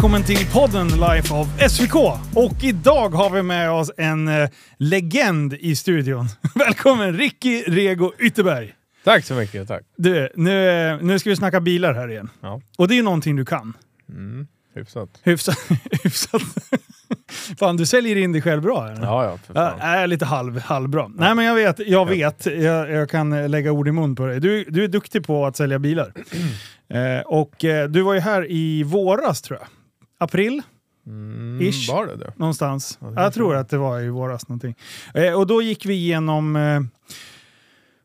Välkommen till podden Life of SVK. Och idag har vi med oss en eh, legend i studion. Välkommen Ricky Rego Ytterberg. Tack så mycket, tack. Du, nu, eh, nu ska vi snacka bilar här igen. Ja. Och det är ju någonting du kan. Mm, hyfsat. Hyfsat. hyfsat. Fan, du säljer in dig själv bra. Eller? Ja, ja, för Ja, fan. är lite halv, halvbra. Nej men jag vet, jag vet. Jag, jag kan lägga ord i mun på dig. Du, du är duktig på att sälja bilar. eh, och eh, du var ju här i våras tror jag. April Mm, ish. var det det? någonstans. Ja, det jag tror att det var i våras någonting. Eh, och då gick vi igenom eh,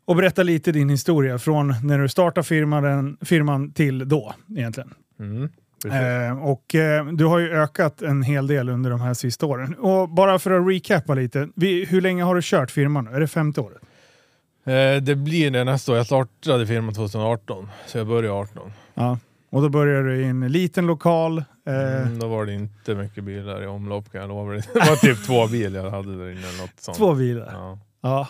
och berättade lite din historia från när du startade firman, firman till då egentligen. Mm. Eh, och eh, du har ju ökat en hel del under de här sista åren. Och bara för att recappa lite, vi, hur länge har du kört firman nu? Är det femte året? Eh, det blir det nästa år. Jag startade firman 2018, så jag började 18. Ja. Och då började du i en liten lokal. Eh, Mm, då var det inte mycket bilar i omlopp kan jag lova dig. Det var typ två bilar jag hade där inne. Något sånt. Två bilar. Ja. Ja.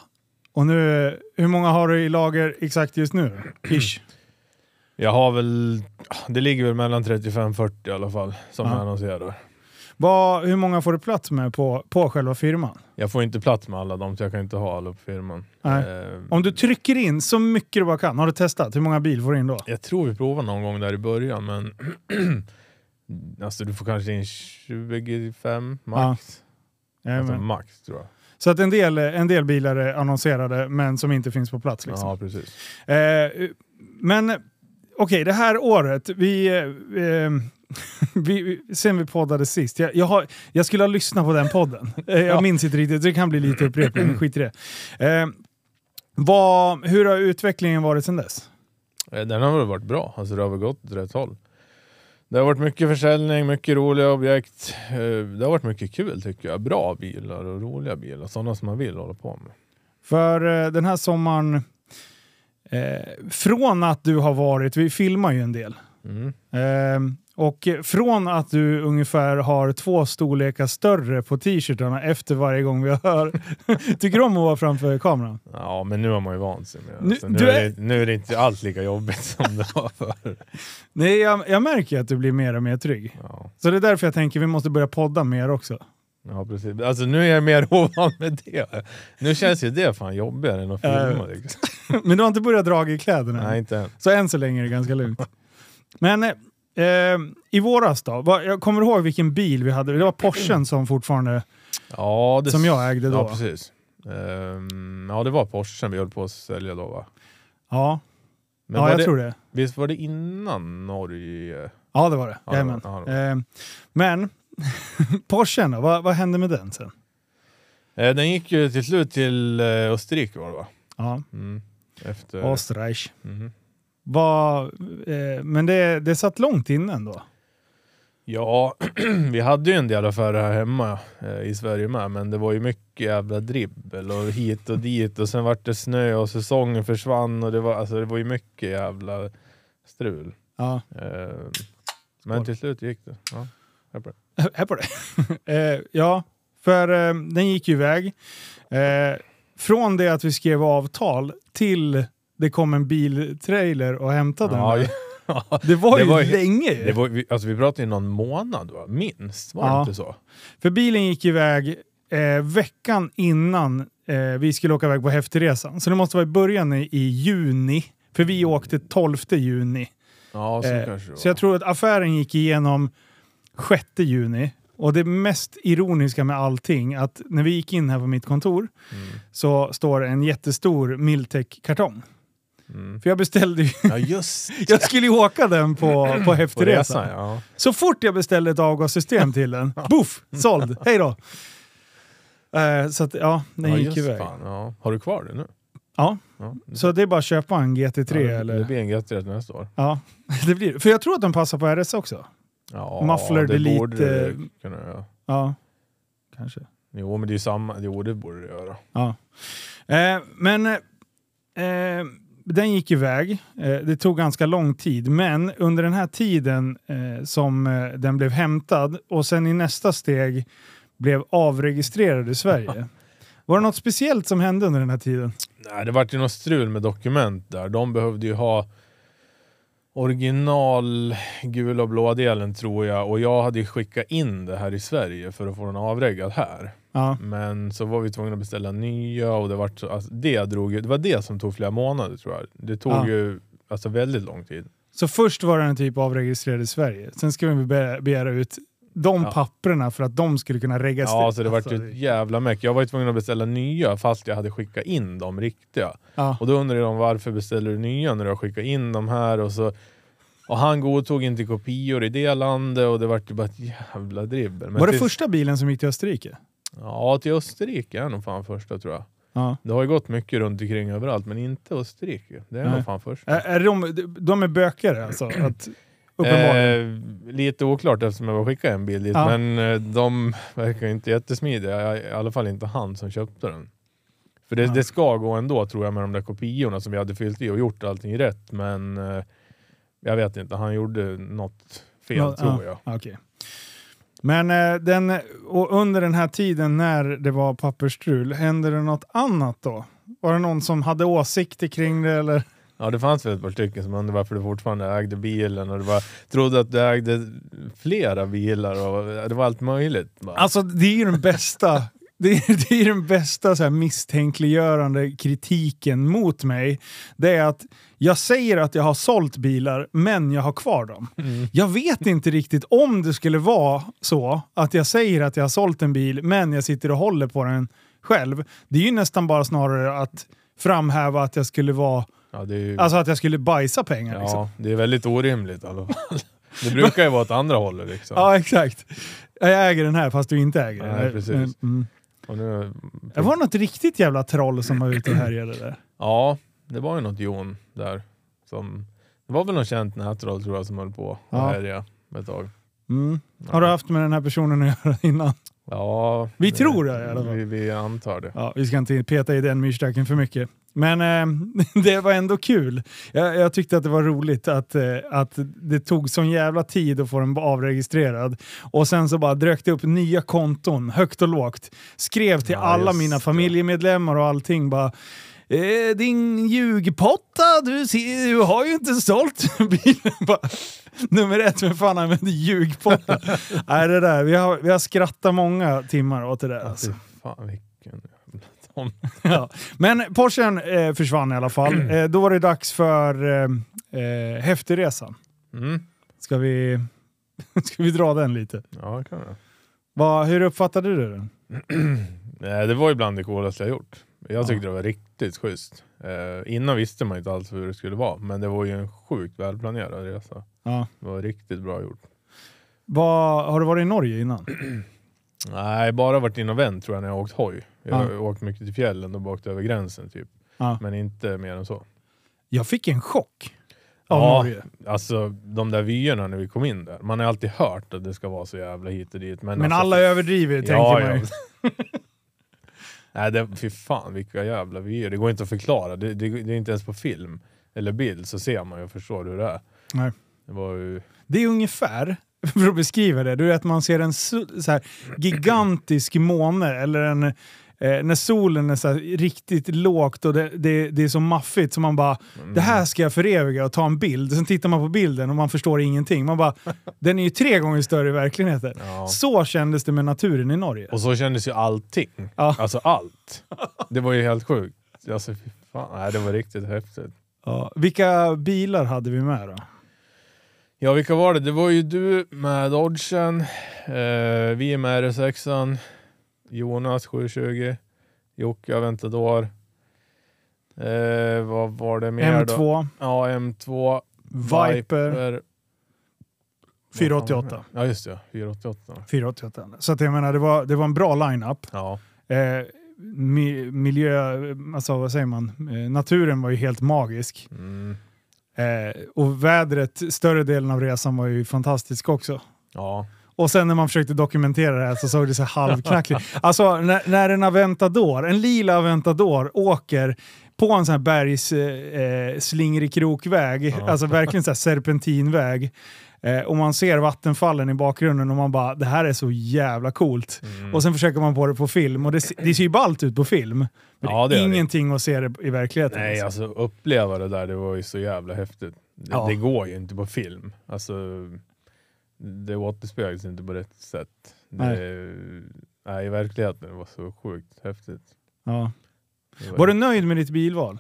Och nu, hur många har du i lager exakt just nu? Ish. Jag har väl, det ligger väl mellan 35-40 i alla fall, som Ja. jag annonserar. Vad, hur många får du plats med på, på själva firman? Jag får inte plats med alla dem, så jag kan inte ha alla på firman. Eh, Om du trycker in så mycket du bara kan, har du testat? Hur många bil får du in då? Jag tror vi provade någon gång där i början, men alltså du får kanske in 25 max. Jajamän. Alltså max tror jag. Så att en del, en del bilar är annonserade men som inte finns på plats. Liksom. Ja, precis. Eh, men okej, det här året, vi, eh, vi, sen vi poddade sist, jag, jag, har, jag skulle ha lyssnat på den podden. Eh, jag Ja. minns inte riktigt, det kan bli lite upprepning, men skit i det. Eh, vad, hur har utvecklingen varit sedan dess? Eh, Den har väl varit bra, alltså det har väl gått åt rätt håll. Det har varit mycket försäljning, mycket roliga objekt. Eh, Det har varit mycket kul tycker jag. Bra bilar och roliga bilar, sådana som man vill hålla på med. För den här sommaren, eh, från att du har varit, vi filmar ju en del, Mm. eh, och från att du ungefär har två storlekar större på t-shirtarna efter varje gång vi hör, tycker du om att vara framför kameran? Ja, men nu har man ju vant sig med det. Nu- Alltså, nu, är... det, nu är det inte alls lika jobbigt som det var förr. Nej, jag, jag märker att du blir mer och mer trygg. Ja. Så det är därför jag tänker vi måste börja podda mer också. Ja precis, alltså nu är jag mer ovan med det. Nu känns ju det fan jobbigare än att Ja, filma. Liksom. Men du har inte börjat dra i kläderna. Nej inte än. Så än så länge är det ganska lugnt. Men eh, i våras då, vad, jag kommer ihåg vilken bil vi hade. Det var Porschen som fortfarande... Ja, det... Som jag ägde då. Ja precis. Ehm, ja det var Porschen vi höll på att sälja då va? Ja, Men ja var jag det... tror det. Visst var det innan Norge? Ja, det var det. Ja, det var- ja, det Eh, men Porschen då, vad, vad hände med den sen? Eh, den gick ju till slut till eh, Österrike var det va? Ja, Mm. Efter... Österreich. Mhm. Vad, eh, men det, det satt långt innan då? Ja, vi hade ju en del affärer här hemma eh, i Sverige med, men det var ju mycket jävla dribbel och hit och dit och sen vart det snö och säsongen försvann och det var, alltså, det var ju mycket jävla strul. Ja, Eh, men till slut gick det. Ja, här på det. här på det. eh, ja, för eh, den gick ju iväg. Eh, från det att vi skrev avtal till det kom en biltrailer och hämtade Ja, den. ja. Det var det ju var länge. Det var, alltså, vi pratade ju någon månad va? minst, var det Ja. inte så? För bilen gick iväg eh, veckan innan eh, vi skulle åka iväg på häftresan. Så det måste vara i början i, i juni. För vi åkte 12 juni. Ja, så Eh, så jag tror att affären gick igenom 6 juni. Och det mest ironiska med allting, att när vi gick in här på mitt kontor Mm. så står en jättestor Miltech-kartong. Mm. För jag beställde ju, Ja just jag skulle ju åka den på, på häftresan. resan ja. Så fort jag beställde ett avgassystem till den, boff, såld, hej då. Eh, så att ja, den ja, gick iväg. Fan, ja. Har du kvar det nu? Ja, Ja. så det är bara att köpa en GT3 ja, det, eller? Det blir en GT till nästa år. Ja, det blir. För jag tror att den passar på RS också. Ja, Muffler, det delete, borde det eh, kunna göra. Ja, kanske. Jo men det är ju samma, jo det borde det göra. Ja. Eh, men eh, den gick iväg. Eh, det tog ganska lång tid, men under den här tiden eh, som eh, den blev hämtad och sen i nästa steg blev avregistrerad i Sverige. Var det något speciellt som hände under den här tiden? Nej det vart ju något strul med dokument där. De behövde ju ha original gula och blåa delen tror jag och jag hade skickat in det här i Sverige för att få den avreggad här. Ja. Men så var vi tvungna att beställa nya och det var, så, alltså, det, drog, ju- det var det som tog flera månader tror jag. Det tog Ja. ju alltså, väldigt lång tid. Så först var den typ avregistrerad i Sverige. Sen ska vi be- begära ut de Ja. papperna för att de skulle kunna registrera. Ja, så det Alltså, ett jävla meck. Jag var ju tvungen att beställa nya fast jag hade skickat in de riktiga. Ja. Och då undrar de varför beställer du nya när du har skickat in de här och så och han godtog inte kopior i det landet och det vart ju bara ett jävla dribbel. Men Var det till, första bilen som gick till Österrike? Ja, till Österrike är nog fan första tror jag. Ja. Det har ju gått mycket runt omkring överallt, men inte Österrike. Det är Nej. nog fan första. Är, är de, de är bökare alltså? Att, uppenbarligen. Eh, lite oklart eftersom jag var skickade en bil dit, Ja. men eh, de verkar inte jättesmidiga. I alla fall inte han som köpte den. För det, Ja. det ska gå ändå tror jag med de där kopiorna som vi hade fyllt i och gjort allting rätt, men eh, jag vet inte, han gjorde något fel Ja, tror jag. ja, okej. Men eh, den, och under den här tiden när det var pappersstrul, hände det något annat då? Var det någon som hade åsikter kring det eller? Ja, det fanns väl ett par stycken som undrade varför du fortfarande ägde bilen och det var, trodde att du ägde flera bilar och det var allt möjligt. Bara. Alltså det är ju den bästa, det är, det är den bästa så här, misstänkliggörande kritiken mot mig. Det är att jag säger att jag har sålt bilar, men jag har kvar dem. Mm. Jag vet inte riktigt om det skulle vara så att jag säger att jag har sålt en bil, men jag sitter och håller på den själv. Det är ju nästan bara snarare att framhäva att jag skulle vara, Ja, ju, alltså att jag skulle bajsa pengar. Liksom. ja, det är väldigt orimligt i alla fall. Det brukar ju vara åt andra hållet liksom. Ja, exakt. Jag äger den här fast du inte äger den. Nej, precis. Mm. Och nu, Det var något riktigt jävla troll som var ute och härjade där. Ja, det var ju något Jon där. Som, det var väl något känt nätroll tror jag som höll på Ja. att härja ett tag. Mm. Har du haft med den här personen att göra innan? Ja, Vi tror det i alla fall. Vi, vi antar det. Ja, vi ska inte peta i den myrstacken för mycket. Men eh, det var ändå kul. Jag, jag tyckte att det var roligt att, eh, att det tog sån jävla tid att få den avregistrerad. Och sen så bara drök det upp nya konton, högt och lågt. Skrev till Ja, alla mina familjemedlemmar och allting bara Eh, din ljugpotta, du, ser, du har ju inte sålt bilen. Bara, Nummer ett, vem fan använder ljugpotta? Nej, det där, vi, har, vi har skrattat många timmar åt det där. Alltså. fan tom. Ja. Men Porschen eh, försvann i alla fall. Eh, då var det dags för eh, eh, Häftigresan. Mm. Ska vi, ska vi dra den lite? Ja, det kan jag. Vad, hur uppfattade du den? Det var ju bland det coolaste jag gjort. Jag Ja. tyckte det var riktigt schysst. Eh, innan visste man inte alls hur det skulle vara, men det var ju en sjukt välplanerad resa. Ja. Det var riktigt bra gjort. Vad, har du varit i Norge innan? Nej, bara varit in och vänt tror jag när jag åkt hoj. Jag har åkt mycket till fjällen och bara åkt över gränsen typ. Men inte mer än så. Jag fick en chock av Ja. Norge. Alltså de där vyerna när vi kom in där. Man har alltid hört att det ska vara så jävla hit och dit. Men, Men alltså, alla överdriver tänker ja, man ju. ja. Nej, det, fy fan vilka jävla vyer. Det går inte att förklara. Det, det, det är inte ens på film eller bild så ser man ju och förstår hur det är. Nej. Det var ju... Det är ungefär, för att beskriva det, du vet man ser en så här, gigantisk måne eller en, eh, när solen är så riktigt lågt och det, det, det är så maffigt så man bara Mm. det här ska jag föreviga och ta en bild. Sen tittar man på bilden och man förstår ingenting. Man bara, den är ju tre gånger större i verkligheten. Ja. Så kändes det med naturen i Norge. Och så kändes ju allting. Ja. Alltså allt. Det var ju helt sjukt. Alltså, fan. Nej, det var riktigt häftigt. Ja. Vilka bilar hade vi med då? Ja, vilka var det? Det var ju du med Dodgen, eh, vi med RS6, Jonas 720, Jocke Aventador. Eh, vad var det mer då? M2, Ja, M2, Viper, 488. Ja, just det. 488. 488. Så att jag menar, det var, det var en bra line-up. Ja, Eh, mi, miljö, alltså vad säger man? Eh, naturen var ju helt magisk. mm, Eh, och vädret, större delen av resan var ju fantastisk också. ja. Och sen när man försökte dokumentera det här så såg det så halvknackligt Alltså när, när en Aventador, en lila Aventador åker på en sån här bergs eh, slingrig krokväg, Ja. alltså verkligen så serpentinväg. Eh, och man ser vattenfallen i bakgrunden och man bara, det här är så jävla coolt. Mm. Och sen försöker man på det på film och det, det ser ju ballt ut på film. Men Ja, det är gör det. ingenting att se det i verkligheten. Nej, alltså. alltså uppleva det där, det var ju så jävla häftigt. Det, Ja. det går ju inte på film. Alltså, det återspeglas inte på rätt sätt. Det, nej. I verkligheten det var så sjukt häftigt. Ja. Det Var du nöjd med ditt bilval?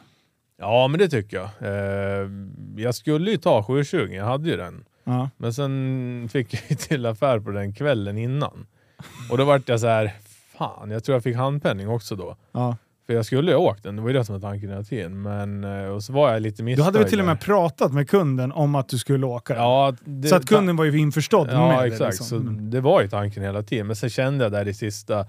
Ja, men det tycker jag. Eh, jag skulle ju ta 720, jag hade ju den. Ja. Men sen fick jag ju till affär på den kvällen innan. Och då vart jag så här, fan, jag tror jag fick handpenning också då. ja. För jag skulle ju ha åkt den, det var ju det som var tanken hela tiden. Men, eh, och så var jag lite Du missnöjd. hade väl till och med pratat med kunden om att du skulle åka? den? Ja, det, så att kunden var ju införstådd Ja, med exakt. det. Liksom. Så Mm. det var ju tanken hela tiden. Men sen kände jag där i sista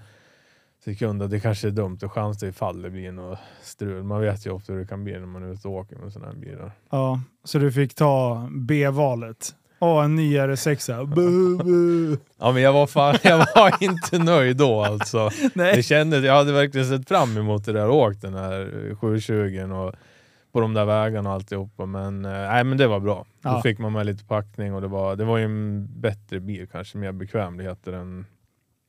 sekunden att det kanske är dumt att chansa ifall det blir något strul. Man vet ju ofta hur det kan bli när man är ute och åker med sådana här bilar. Ja, så du fick ta B-valet. Åh, en ny R6. Bu, bu. Ja, men jag var, fan, jag var inte nöjd då alltså. Det Nej. kändes, jag hade verkligen sett fram emot det där och åkt den här 720 och på de där vägarna och alltihopa. Men, eh, nej, men det var bra. Ja. Då fick man med lite packning och det var, det var ju en bättre bil, kanske mer bekvämligheter än,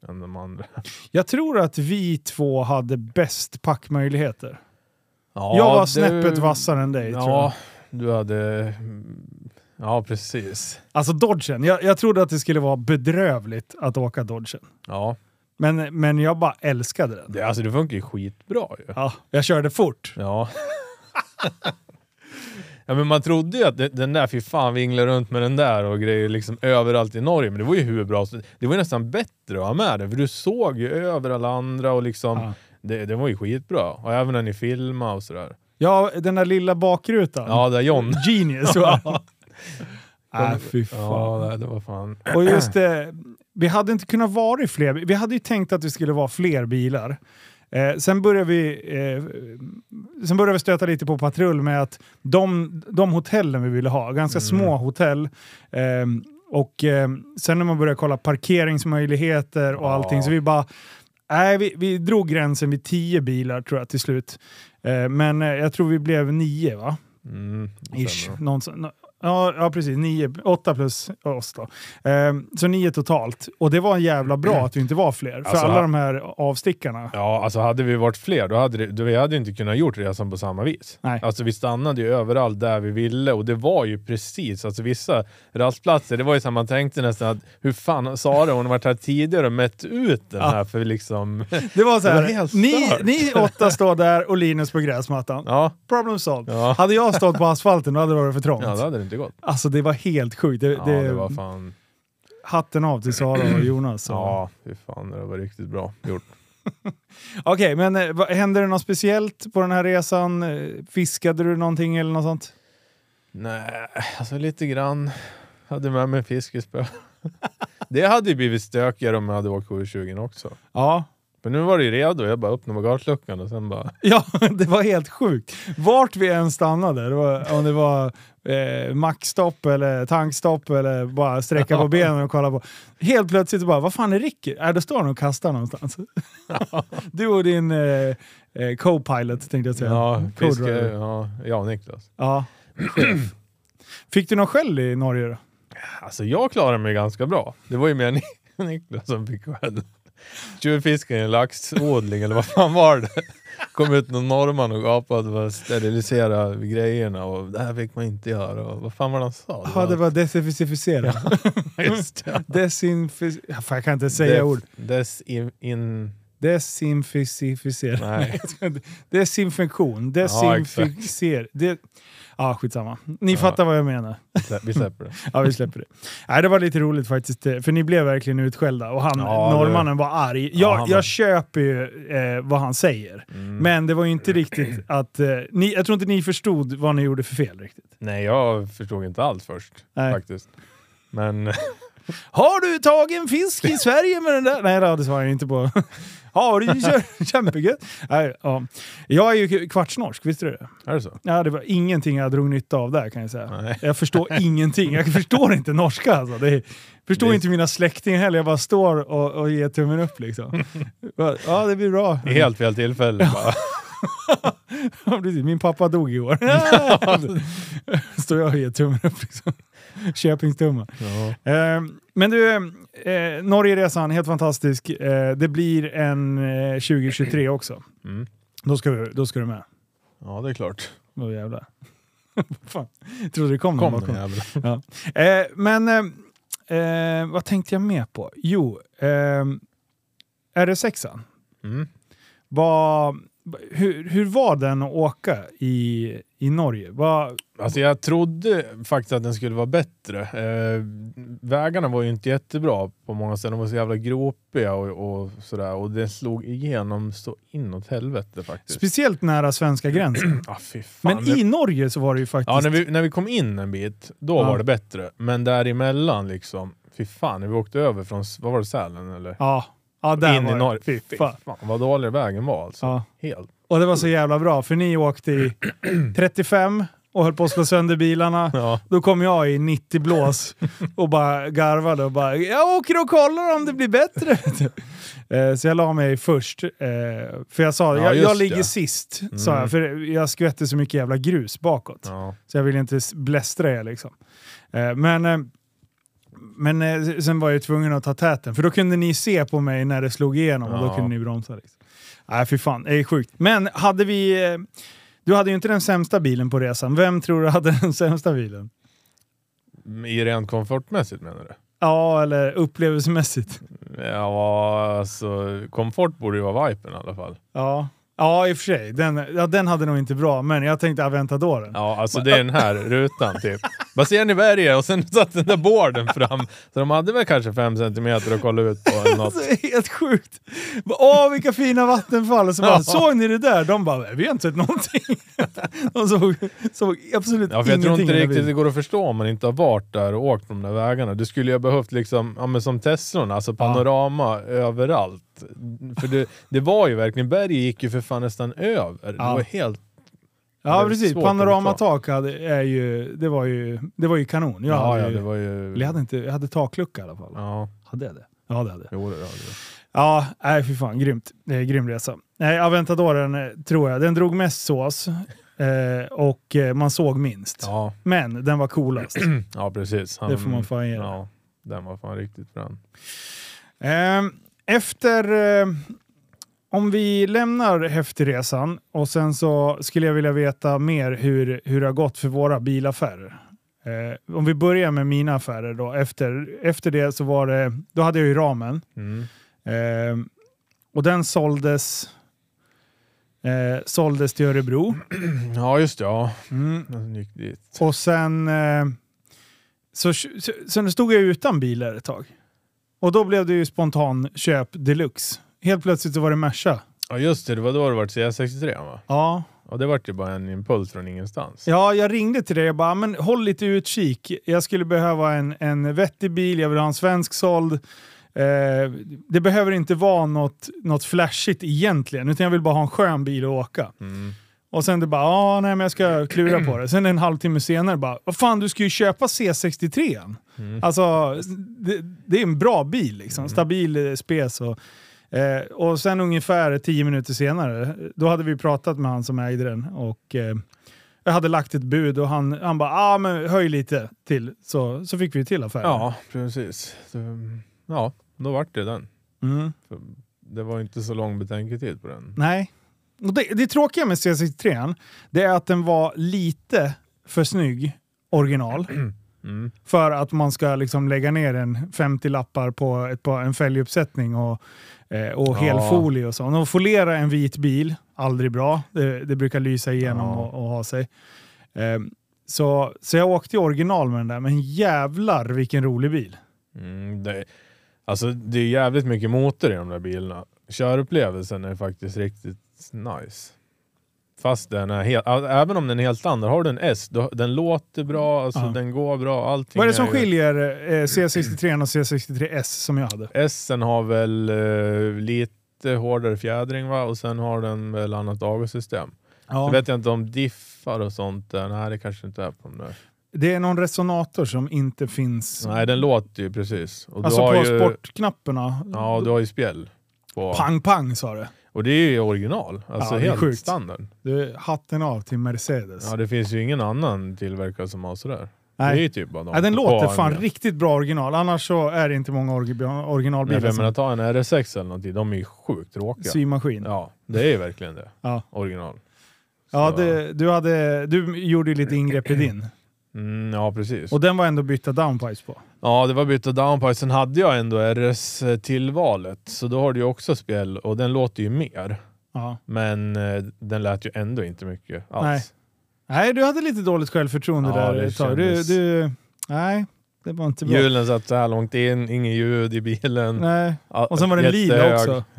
än de andra. Jag tror att vi två hade bäst packmöjligheter. Ja, jag var du- snäppet vassare än dig tror jag. Ja, du hade... Ja, precis. Alltså Dodgen, jag, jag trodde att det skulle vara bedrövligt att åka Dodgen. Ja, Men, men jag bara älskade den. det, alltså det funkar ju skitbra ju. Ja, jag körde fort. Ja. ja men man trodde ju att det- den där, fy fan vinglar runt med den där och grejer liksom överallt i Norge. Men det var ju hur bra Det var ju nästan bättre att ha med den för du såg ju över alla andra och liksom Ja. det, det var ju skitbra. Och även när ni filmade och sådär. Ja, den där lilla bakrutan. Ja, där John. Genius? äh, fy fan. Ja, det, var fan. Och just det, vi hade inte kunnat vara fler. Vi hade ju tänkt att det skulle vara fler bilar. Eh, sen började vi eh, sen började vi stöta lite på patrull med att de, de hotellen vi ville ha, ganska Mm. små hotell, eh, och eh, sen när man började kolla parkeringsmöjligheter och Ja. allting, så vi bara Nej, vi, vi drog gränsen vid tio bilar tror jag till slut. Eh, men eh, jag tror vi blev nio va? Mm, Ish. Någonstans, nå- ja, ja, precis. Nio, åtta plus oss då. Ehm, så nio totalt. Och det var jävla bra att vi inte var fler. För Alltså, alla de här avstickarna. Ja, alltså hade vi varit fler, då hade, det, då vi hade inte kunnat gjort resan på samma vis. Nej. Alltså vi stannade ju överallt där vi ville och det var ju precis, alltså vissa rastplatser, det var ju så här, man tänkte nästan att hur fan Sara, hon har varit här tidigare och mätt ut den Ja. här för liksom... Det var så Det var här, ni, ni åtta står där och Linus på gräsmattan. Ja, Problem solved. ja. Hade jag stått på asfalten då hade det varit för trångt. ja inte gått. Alltså det var helt sjukt. Det, Ja, det, det var fan... Hatten av till Sara och Jonas. Så. Ja, fy fan, det var riktigt bra gjort. Okej, men eh, vad- hände det något speciellt på den här resan? Fiskade du någonting eller något sånt? Nej, alltså lite grann. Hade med mig fiskespö. det hade ju blivit stökigare om jag hade åkt 720 också. Ja, För nu var det ju redo, jag bara öppnade bagageluckan och sen bara... Ja, det var helt sjukt. Vart vi än stannade, det var, om det var eh, mackstopp eller tankstopp eller bara sträcka på benen och kolla på. Helt plötsligt bara, vad fan är Ricky? Äh, då står han och kastar någonstans. du och din eh, eh, co-pilot tänkte jag säga. Ja, fiske, ja, och Niklas. Ja. Fick du någon skäll i Norge då? Alltså jag klarade mig ganska bra. Det var ju mer Ni- Niklas som fick skäll. Tjuvfiskade i en laxodling eller vad fan var det? Kom ut någon norrman och gapade för att sterilisera grejerna och det här fick man inte göra. Och vad fan var det han sa? Ja, det var desinficera. Desinfic... Fan, Jag kan inte säga Def- ord. Desin... In, Desinficera. nej. Desinfektion. Desinficer. det, ja, skitsamma. Ni Ja. fattar vad jag menar. Vi släpper det. Ja, vi släpper det. Nej, det var lite roligt faktiskt, eh, för ni blev verkligen utskällda och han, Ja, norrmannen var arg. Jag, Ja, jag köper ju eh, vad han säger, Mm. men det var ju inte riktigt att... Eh, ni, jag tror inte ni förstod vad ni gjorde för fel riktigt. Nej, jag förstod inte allt först Nej. faktiskt. Men Har du tagit en fisk i Sverige med den där? Nej, det svarade jag inte på. Har du kö- kämpegött? Nej, ja. Jag är ju kvartsnorsk, visste du det? är det så? Ja, det var ingenting jag drog nytta av där kan jag säga. Nej. Jag förstår ingenting. Jag förstår inte norska alltså. Det är, förstår Det- inte mina släktingar heller. Jag bara står och, och ger tummen upp liksom. Ja, det blir bra. I helt fel tillfälle bara. Ja. Min pappa dog i år. står jag och ger tummen upp liksom. Köpingstummen. Ja. Eh, men du, eh, Norgeresan, helt fantastisk. Eh, det blir en eh, 2023 också. Mm. Då ska, du, då ska du med. ja, det är klart. Då jävlar. Fan, trodde det kom någon Kom bakom. den jäveln. Eh, men eh, eh, vad tänkte jag med på? Jo, eh, RS6an. Mm. Vad, hur, hur var den att åka i, i Norge? Vad, Alltså jag trodde faktiskt att den skulle vara bättre. Eh, vägarna var ju inte jättebra på många ställen. De var så jävla gropiga och, och sådär. Och den slog igenom så inåt helvete faktiskt. speciellt nära svenska gränsen. ah. Men Det- i Norge så var det ju faktiskt... Ja, när vi, när vi kom in en bit, då Ja. var det bättre. Men däremellan liksom, fy fan, när vi åkte över från, vad var det, Sälen eller? Ja, ja där in var i det. Norge. Fy Fy fan vad dålig vägen var alltså. Ja. Helt. Och det var så jävla bra, för ni åkte i 35 och höll på att slå sönder bilarna. Ja. Då kom jag i 90 blås och bara garvade och bara “Jag åker och kollar om det blir bättre”. Eh, Så jag la mig först. eh, För jag sa Ja, jag, jag ligger det. sist, sa Mm. jag, för jag skvätte så mycket jävla grus bakåt. Ja. Så jag ville inte blästra er liksom. Eh, Men, men sen var jag tvungen att ta täten, för då kunde ni se på mig när det slog igenom och då kunde ni bromsa. Liksom. Nej, fy fan. Det är sjukt. Men hade vi... eh, Du hade ju inte den sämsta bilen på resan. Vem tror du hade den sämsta bilen? I rent komfortmässigt menar du? Ja, eller upplevelsemässigt. Ja, alltså komfort borde ju vara Vipen i alla fall. Ja, ja i och för sig. Den, ja, den hade nog inte bra, men jag tänkte Aventadoren. Ja, alltså det är den här rutan typ. Vad ser ni berget? Och sen satt den där borden fram. Så de hade väl kanske fem centimeter att kolla ut på eller något. Alltså, helt sjukt! Åh, vilka fina vattenfall! Och så bara, Ja. såg ni det där? De bara, vi har inte sett någonting. De såg, såg absolut Ja, för jag tror inte riktigt det går att förstå om man inte har varit där och åkt på de där vägarna. Du skulle ju ha behövt liksom, ja men som Teslorna, alltså panorama överallt. För det, det var ju verkligen, berget gick ju för fan nästan över. Det Ja. var helt... Ja, det precis. Panoramatak är ju, det, var ju, det var ju kanon. Jag, Ja, hade, ja, ju, det var ju... jag, hade inte, jag hade taklucka i alla fall. Ja, Hade jag det? Ja, det hade jag. jo det hade det. Ja, nej fy fan, grymt. Det är en grym resa. Nej, Aventadoren eh, tror jag, den drog mest sås eh, och eh, man såg minst. Ja, Men den var coolast. ja precis. Han, Det får man fan ge det. Ja, den var fan riktigt bra. Eh, efter... Eh, om vi lämnar Häftigresan och sen så skulle jag vilja veta mer hur, hur det har gått för våra bilaffärer. Eh, om vi börjar med mina affärer då. Efter, efter det så var det... Då hade jag ju ramen. Mm. Eh, och den såldes, eh, såldes till Örebro. Ja, just det. Ja. Mm. Och sen, eh, så, så, sen stod jag utan bilar ett tag. Och då blev det ju spontan köp deluxe. Helt plötsligt så var det Merca. Ja, just det. Det var då det var C63 va? Ja. Ja, det var ju bara en impuls från ingenstans. ja, jag ringde till dig och bara, men håll lite utkik. Jag skulle behöva en, en vettig bil, jag vill ha en svensk såld. Eh, det behöver inte vara något, något flashigt egentligen, utan jag vill bara ha en skön bil att åka. Mm. Och sen det bara, ja nej men jag ska klura på det. Sen en halvtimme senare bara, vad fan du ska ju köpa C63. Mm. Alltså, det, det är en bra bil liksom. Stabil eh, spes och... Eh, och sen ungefär tio minuter senare, då hade vi pratat med han som ägde den och eh, jag hade lagt ett bud och han, han bara ah, men höj lite till. Så, så fick vi till affären. Ja, precis. Ja, då vart det den. Mm. Det var inte så lång betänketid på den. Nej. Det, det tråkiga med C63 det är att den var lite för snygg original. Mm. För att man ska liksom lägga ner en 50 lappar på, ett, på en fälguppsättning och, eh, och helfolie och så. Och foliera en vit bil, aldrig bra. Det, det brukar lysa igenom Ja. och, och ha sig. Eh, så, så jag åkte i original med den där, men jävlar vilken rolig bil. Mm, det, alltså det är jävligt mycket motor i de där bilarna. Körupplevelsen är faktiskt riktigt nice. Fast den är helt, även om den är helt standard, har du en S, då, den låter bra, alltså Ja. den går bra, allting Vad är det som ju- skiljer eh, C63 och C63S som jag hade? S har väl eh, lite hårdare fjädring va? och sen har den väl annat avgassystem. Ja. Så vet jag inte om diffar och sånt där. Nej det kanske inte är på de där. Det är någon resonator som inte finns. Nej den låter ju precis. Och alltså på ju, sportknapparna. Ja du har ju spjäll. På. Pang pang sa det. Och det är ju original. Alltså Ja, helt sjukt. standard. Du, hatten av till Mercedes. Ja det finns ju ingen annan tillverkare som har sådär. Det är Nej. ju typ bara de. Nej, den låter fan AMG. riktigt bra original. Annars så är det inte många orgi- Nej, originalbilar jag som menar ta en RS6 eller någonting, de är ju sjukt tråkiga. symaskin. Ja. Ja, det är ju verkligen det. Ja. Original. Ja, Så- det, du, hade, du gjorde ju lite ingrepp i din. Mm, ja, precis. Och den var ändå bytta downpipes på. Ja, det var byta downpipe. Sen hade jag ändå RS-tillvalet, så då har du ju också spel och den låter ju mer. Ja. Men eh, den lät ju ändå inte mycket alls. Nej. Nej, du hade lite dåligt självförtroende Ja, där det ett tag. Du, du, nej, det var inte bra. Hjulen satt så här långt in, inget ljud i bilen. Nej. Ja, Och sen var den lila också.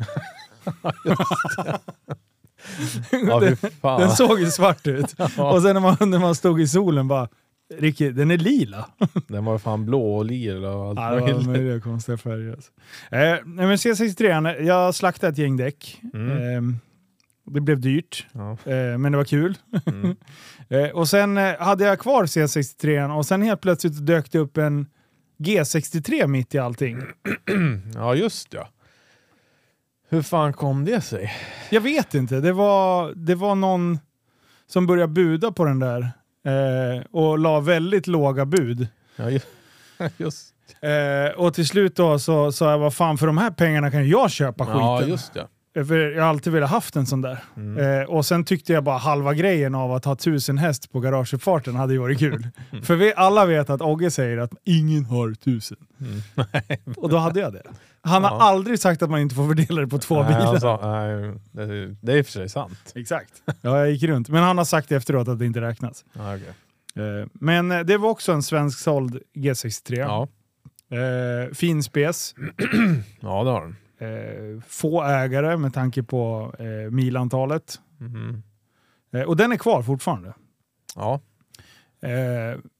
Ja, fy fan. Den såg ju svart ut. Och sen när man, när man stod i solen bara, Ricky, den är lila. Den var fan blå och lila och allt Ja, möjligt. möjliga konstiga färger. Alltså. Eh, men C63, jag slaktade ett gäng däck. Mm. Eh, det blev dyrt, Ja. eh, men det var kul. Mm. Eh, och sen eh, hade jag kvar C63 och sen helt plötsligt dök det upp en G63 mitt i allting. ja, just ja. Hur fan kom det sig? Jag vet inte, det var, det var någon som började buda på den där eh, och la väldigt låga bud. Ja, ju- just, Eh, och till slut då så sa jag, vad fan för de här pengarna kan jag köpa ja, skiten. just ja. Eh, För jag har alltid velat haft en sån där. Mm. Eh, och sen tyckte jag bara halva grejen av att ha tusen häst på garageuppfarten hade ju varit kul. För vi alla vet att Ogge säger att ingen har tusen. Mm. Och då hade jag det. Han har Ja. aldrig sagt att man inte får fördela det på två Nej, bilar. sa- nej, det, det är i och för sig sant. Exakt. Ja, jag gick runt. Men han har sagt efteråt att det inte räknas. Ja, okej. Eh, Men eh, det var också en svensk såld G63. ja. Eh, fin spes. ja, det har den. Få ägare med tanke på milantalet. Eh, och den är kvar fortfarande. Ja.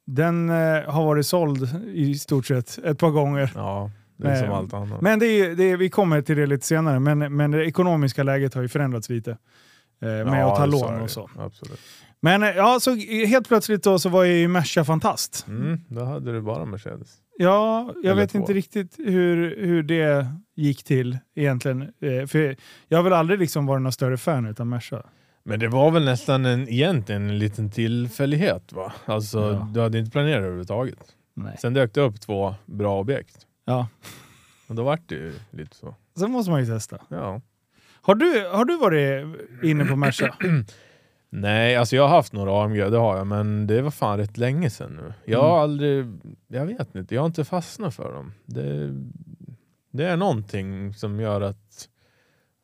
Den har varit såld i stort sett ett par gånger. ja, det är som Men- allt annat. Men det är, det är, vi kommer till det lite senare, men, men det ekonomiska läget har ju förändrats lite. Eh, med Ja, att ta är lån det. och så. Absolut. Men eh, ja, så helt plötsligt då så var jag ju Merca-fantast. Mm, då hade du bara Mercedes. Ja, jag Eller vet två. inte riktigt hur, hur det gick till egentligen. Eh, för jag har väl aldrig liksom varit någon större fan utav Merca. Men det var väl nästan en, egentligen en liten tillfällighet va? Alltså Ja. du hade inte planerat överhuvudtaget. Nej. Sen dök det upp två bra objekt. Ja, Och då vart det ju lite så. så måste man ju testa. Ja. Har du, har du varit inne på Merca? Nej, alltså jag har haft några AMG, det har jag, men det var fan rätt länge sedan nu. Jag har Mm. aldrig, jag vet inte, jag har inte fastnat för dem. Det, det är någonting som gör att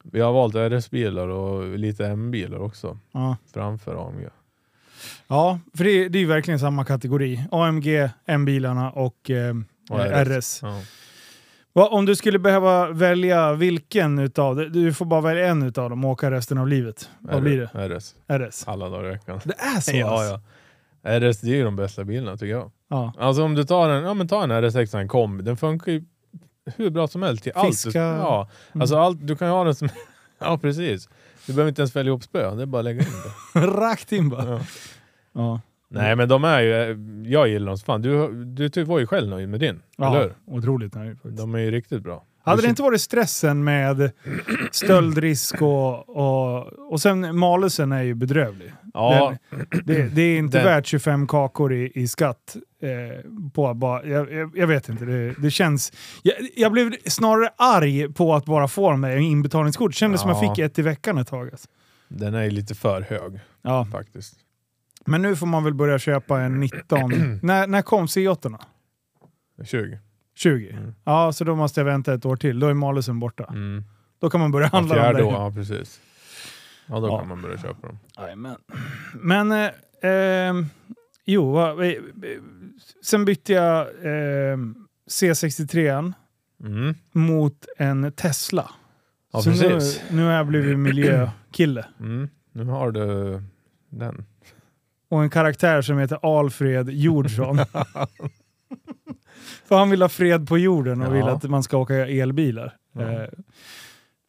vi har valt RS-bilar och lite M-bilar också Ja. framför AMG. Ja, för det, är- det är ju verkligen samma kategori. AMG, M-bilarna och, eh, Och RS. RS. Ja. Va, om du skulle behöva välja vilken utav det, du får bara välja en utav dem och åka resten av livet. Vad blir det? RS, RS. alla dagar i veckan. Det är så Ja, alltså? ja. RS det är ju de bästa bilarna tycker jag. Ja. Alltså om du tar en, ja, men ta en RS6 en kombi, den funkar ju hur bra som helst till allt. Fiska. Ja, Mm. alltså allt, du kan ju ha den som... Ja precis. Du behöver inte ens välja ihop spö, det är bara att lägga in det. Rakt in bara. Ja. Ja. Nej men de är ju, jag gillar dem som fan. Du, du typ var ju själv nöjd med din, eller hur? otroligt nöjd faktiskt. De är ju riktigt bra. Hade det inte varit stressen med stöldrisk och, och, och sen malusen är ju bedrövlig. Ja, Det, det är inte Den- värt 25 kakor i, i skatt. Eh, på bara, jag, jag, jag vet inte, det, det känns... Jag, jag blev snarare arg på att bara få de där inbetalningskort. Kändes som Ja. jag fick ett i veckan ett tag. Alltså. den är ju lite för hög Ja. faktiskt. Men nu får man väl börja köpa en 19. när, när kom C8? 20. 20? Mm. Ja, så då måste jag vänta ett år till. Då är malusen borta. Mm. Då kan man börja Ja, handla dem fjärde år, ja precis. Ja då Ja. kan man börja köpa dem. Jajamän. Men, eh, ehm, jo, vad- eh, sen bytte jag eh, C63 Mm. mot en Tesla. Ja så nu, precis. nu har jag blivit miljökille. Mm. Nu har du den. Och en karaktär som heter Alfred Jordsson. För han vill ha fred på jorden och Ja. vill att man ska åka elbilar. Ja. Eh,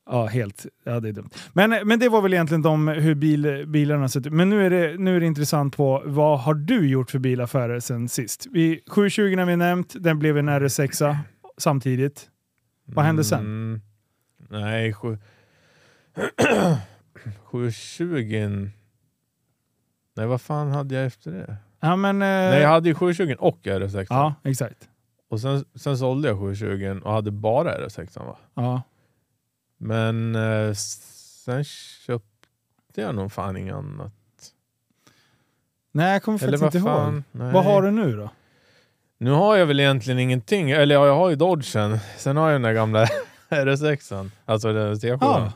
ja, helt. Ja, det är dumt. Men, men det var väl egentligen de, hur bil, bilarna sett ut. Men nu är, det, nu är det intressant på vad har du gjort för bilaffärer sen sist? Vi, 720 när vi nämnt, den blev en RS6 samtidigt. Vad hände sen? Mm. Nej, sju... 720... Nej, vad fan hade jag efter det? Ja, men... Eh, Nej, jag hade ju 720 och RS6. Ja, exakt. Och sen, sen sålde jag 720 och hade bara RS6 va? Ja. Men eh, sen köpte jag nog fan inget annat. Nej, jag kommer Eller faktiskt vad inte ihåg. Nej. Vad har du nu då? Nu har jag väl egentligen ingenting. Eller ja, jag har ju Dodgen. Sen har jag den där gamla RS6an. Alltså den T7. Ja.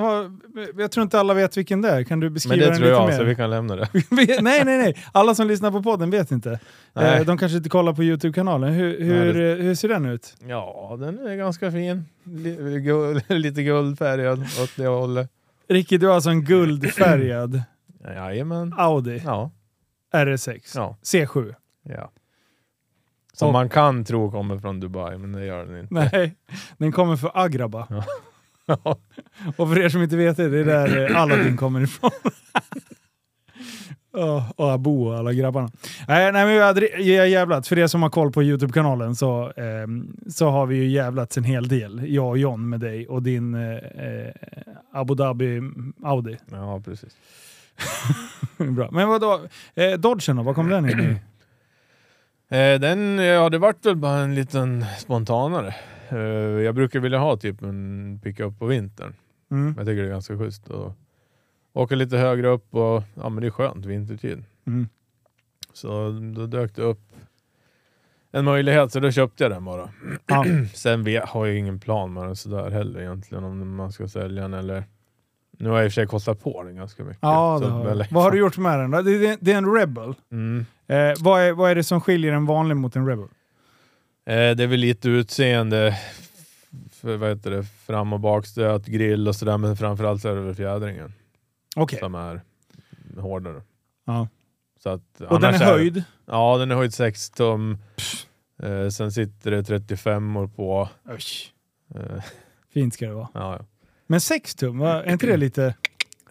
Ja, Jag tror inte alla vet vilken det är. Kan du Men beskriva det den tror lite jag, mer? så vi kan lämna det. nej, nej, nej. Alla som lyssnar på podden vet inte. Nej. Eh, De kanske inte kollar på Youtube-kanalen. Hur, hur, Nej, eh, hur ser den ut? Ja, den är ganska fin. Lite guldfärgad åt det hållet. Ricky, du har alltså en guldfärgad Jajamän. Audi Ja. RS6 Ja. C7. ja. Som Och- man kan tro kommer från Dubai, men det gör den inte. Nej, den kommer för Agraba. Ja. Och för er som inte vet det, det är där eh, Aladdin kommer ifrån. Ja, och Abu och alla grabbarna. Nej, nej men vi har har jävlat. För er som har koll på Youtube-kanalen så, ehm, så har vi ju jävlats en hel del. Jag och John med dig och din eh, eh, Abu Dhabi Audi. ja, precis. Bra. Men vadå, eh, Dodgen då? Vad kom den in i? Eh, den, ja det vart väl bara en liten spontanare. Eh, jag brukar vilja ha typ en pickup på vintern. Mm. Jag tycker det är ganska schysst att åka lite högre upp och ja men det är skönt vintertid. Mm. Så då dök det upp en möjlighet så då köpte jag den bara. Ja. Sen vet, har jag ingen plan med den sådär heller egentligen om man ska sälja den eller nu har jag i och för sig kostat på den ganska mycket. Ja, Så har. väl- Vad har du gjort med den då? Det, det, det är en Rebel. Mm. Eh, vad, är, vad är det som skiljer en vanlig mot en Rebel? Eh, det är väl lite utseende, för, vad heter det, fram och bakstöt, grill och sådär men framförallt så är det väl fjädringen Okej. som är hårdare. Ja. Så att, Och den är höjd? Ja, den är höjd 6 tum. Eh, sen sitter det 35 år på. Eh, Fint ska det vara. ja, ja. Men 6 tum, va? är inte det lite...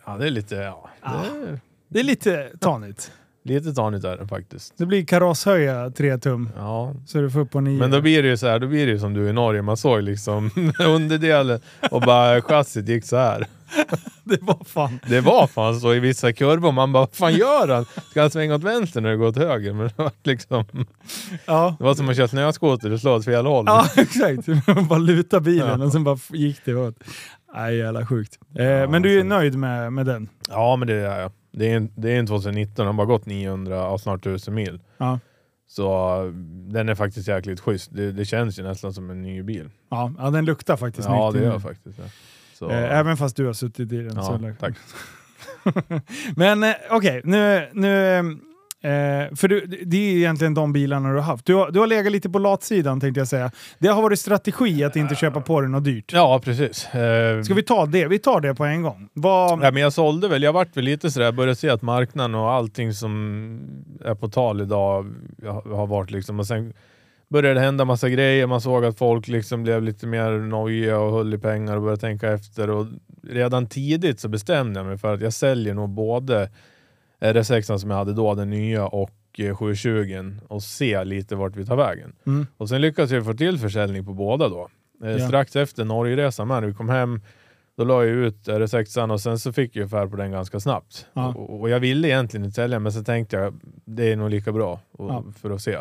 ja, det är lite, ja, Ah. det är, Det är lite tanigt. Lite tanigt är den faktiskt. Det blir karosshöja 3 tum, Ja, så du får upp på 9. men då blir det ju så här, då blir det ju som du i Norge, man såg liksom underdelen och bara chassit gick så här. det var fan... Det var fan så i vissa kurvor, man bara vad fan gör han? Ska han svänga åt vänster när det går åt höger? Men det var liksom, Ja. det var som att köra snöskoter och slå åt fel håll. Ja, exakt. Man bara luta bilen Ja. och sen bara gick det åt. Nej, jävla sjukt. Eh, Ja, men du är så- nöjd med, med den? Ja, men det är jag. Det är, en, det är en 2019, den har bara gått 900, ja, snart 1000 mil. Ja. Så den är faktiskt jäkligt schysst. Det, det känns ju nästan som en ny bil. Ja, ja den luktar faktiskt Ja, det gör faktiskt det. Så, Eh, även fast du har suttit i den. ja, tack. Men eh, okej, nu... nu eh, för du, det är egentligen de bilarna du har haft. Du har, du har legat lite på latsidan tänkte jag säga. Det har varit strategi att inte köpa på dig något dyrt. Ja, precis. Eh, Ska vi ta det? Vi tar det på en gång. Vad... ja, men jag sålde väl, jag vart väl lite sådär, jag började se att marknaden och allting som är på tal idag har har varit liksom, och sen började det hända massa grejer, man såg att folk liksom blev lite mer nojiga och höll i pengar och började tänka efter och redan tidigt så bestämde jag mig för att jag säljer nog både RS6 som jag hade då, den nya, och eh, 720 och se lite vart vi tar vägen. Mm. Och sen lyckades jag få till försäljning på båda då. Eh, Ja. Strax efter Norgeresan med, när vi kom hem, då la jag ut RS6 och sen så fick jag affär på den ganska snabbt. Ja. Och, och jag ville egentligen inte sälja men så tänkte jag det är nog lika bra och, Ja. för att se.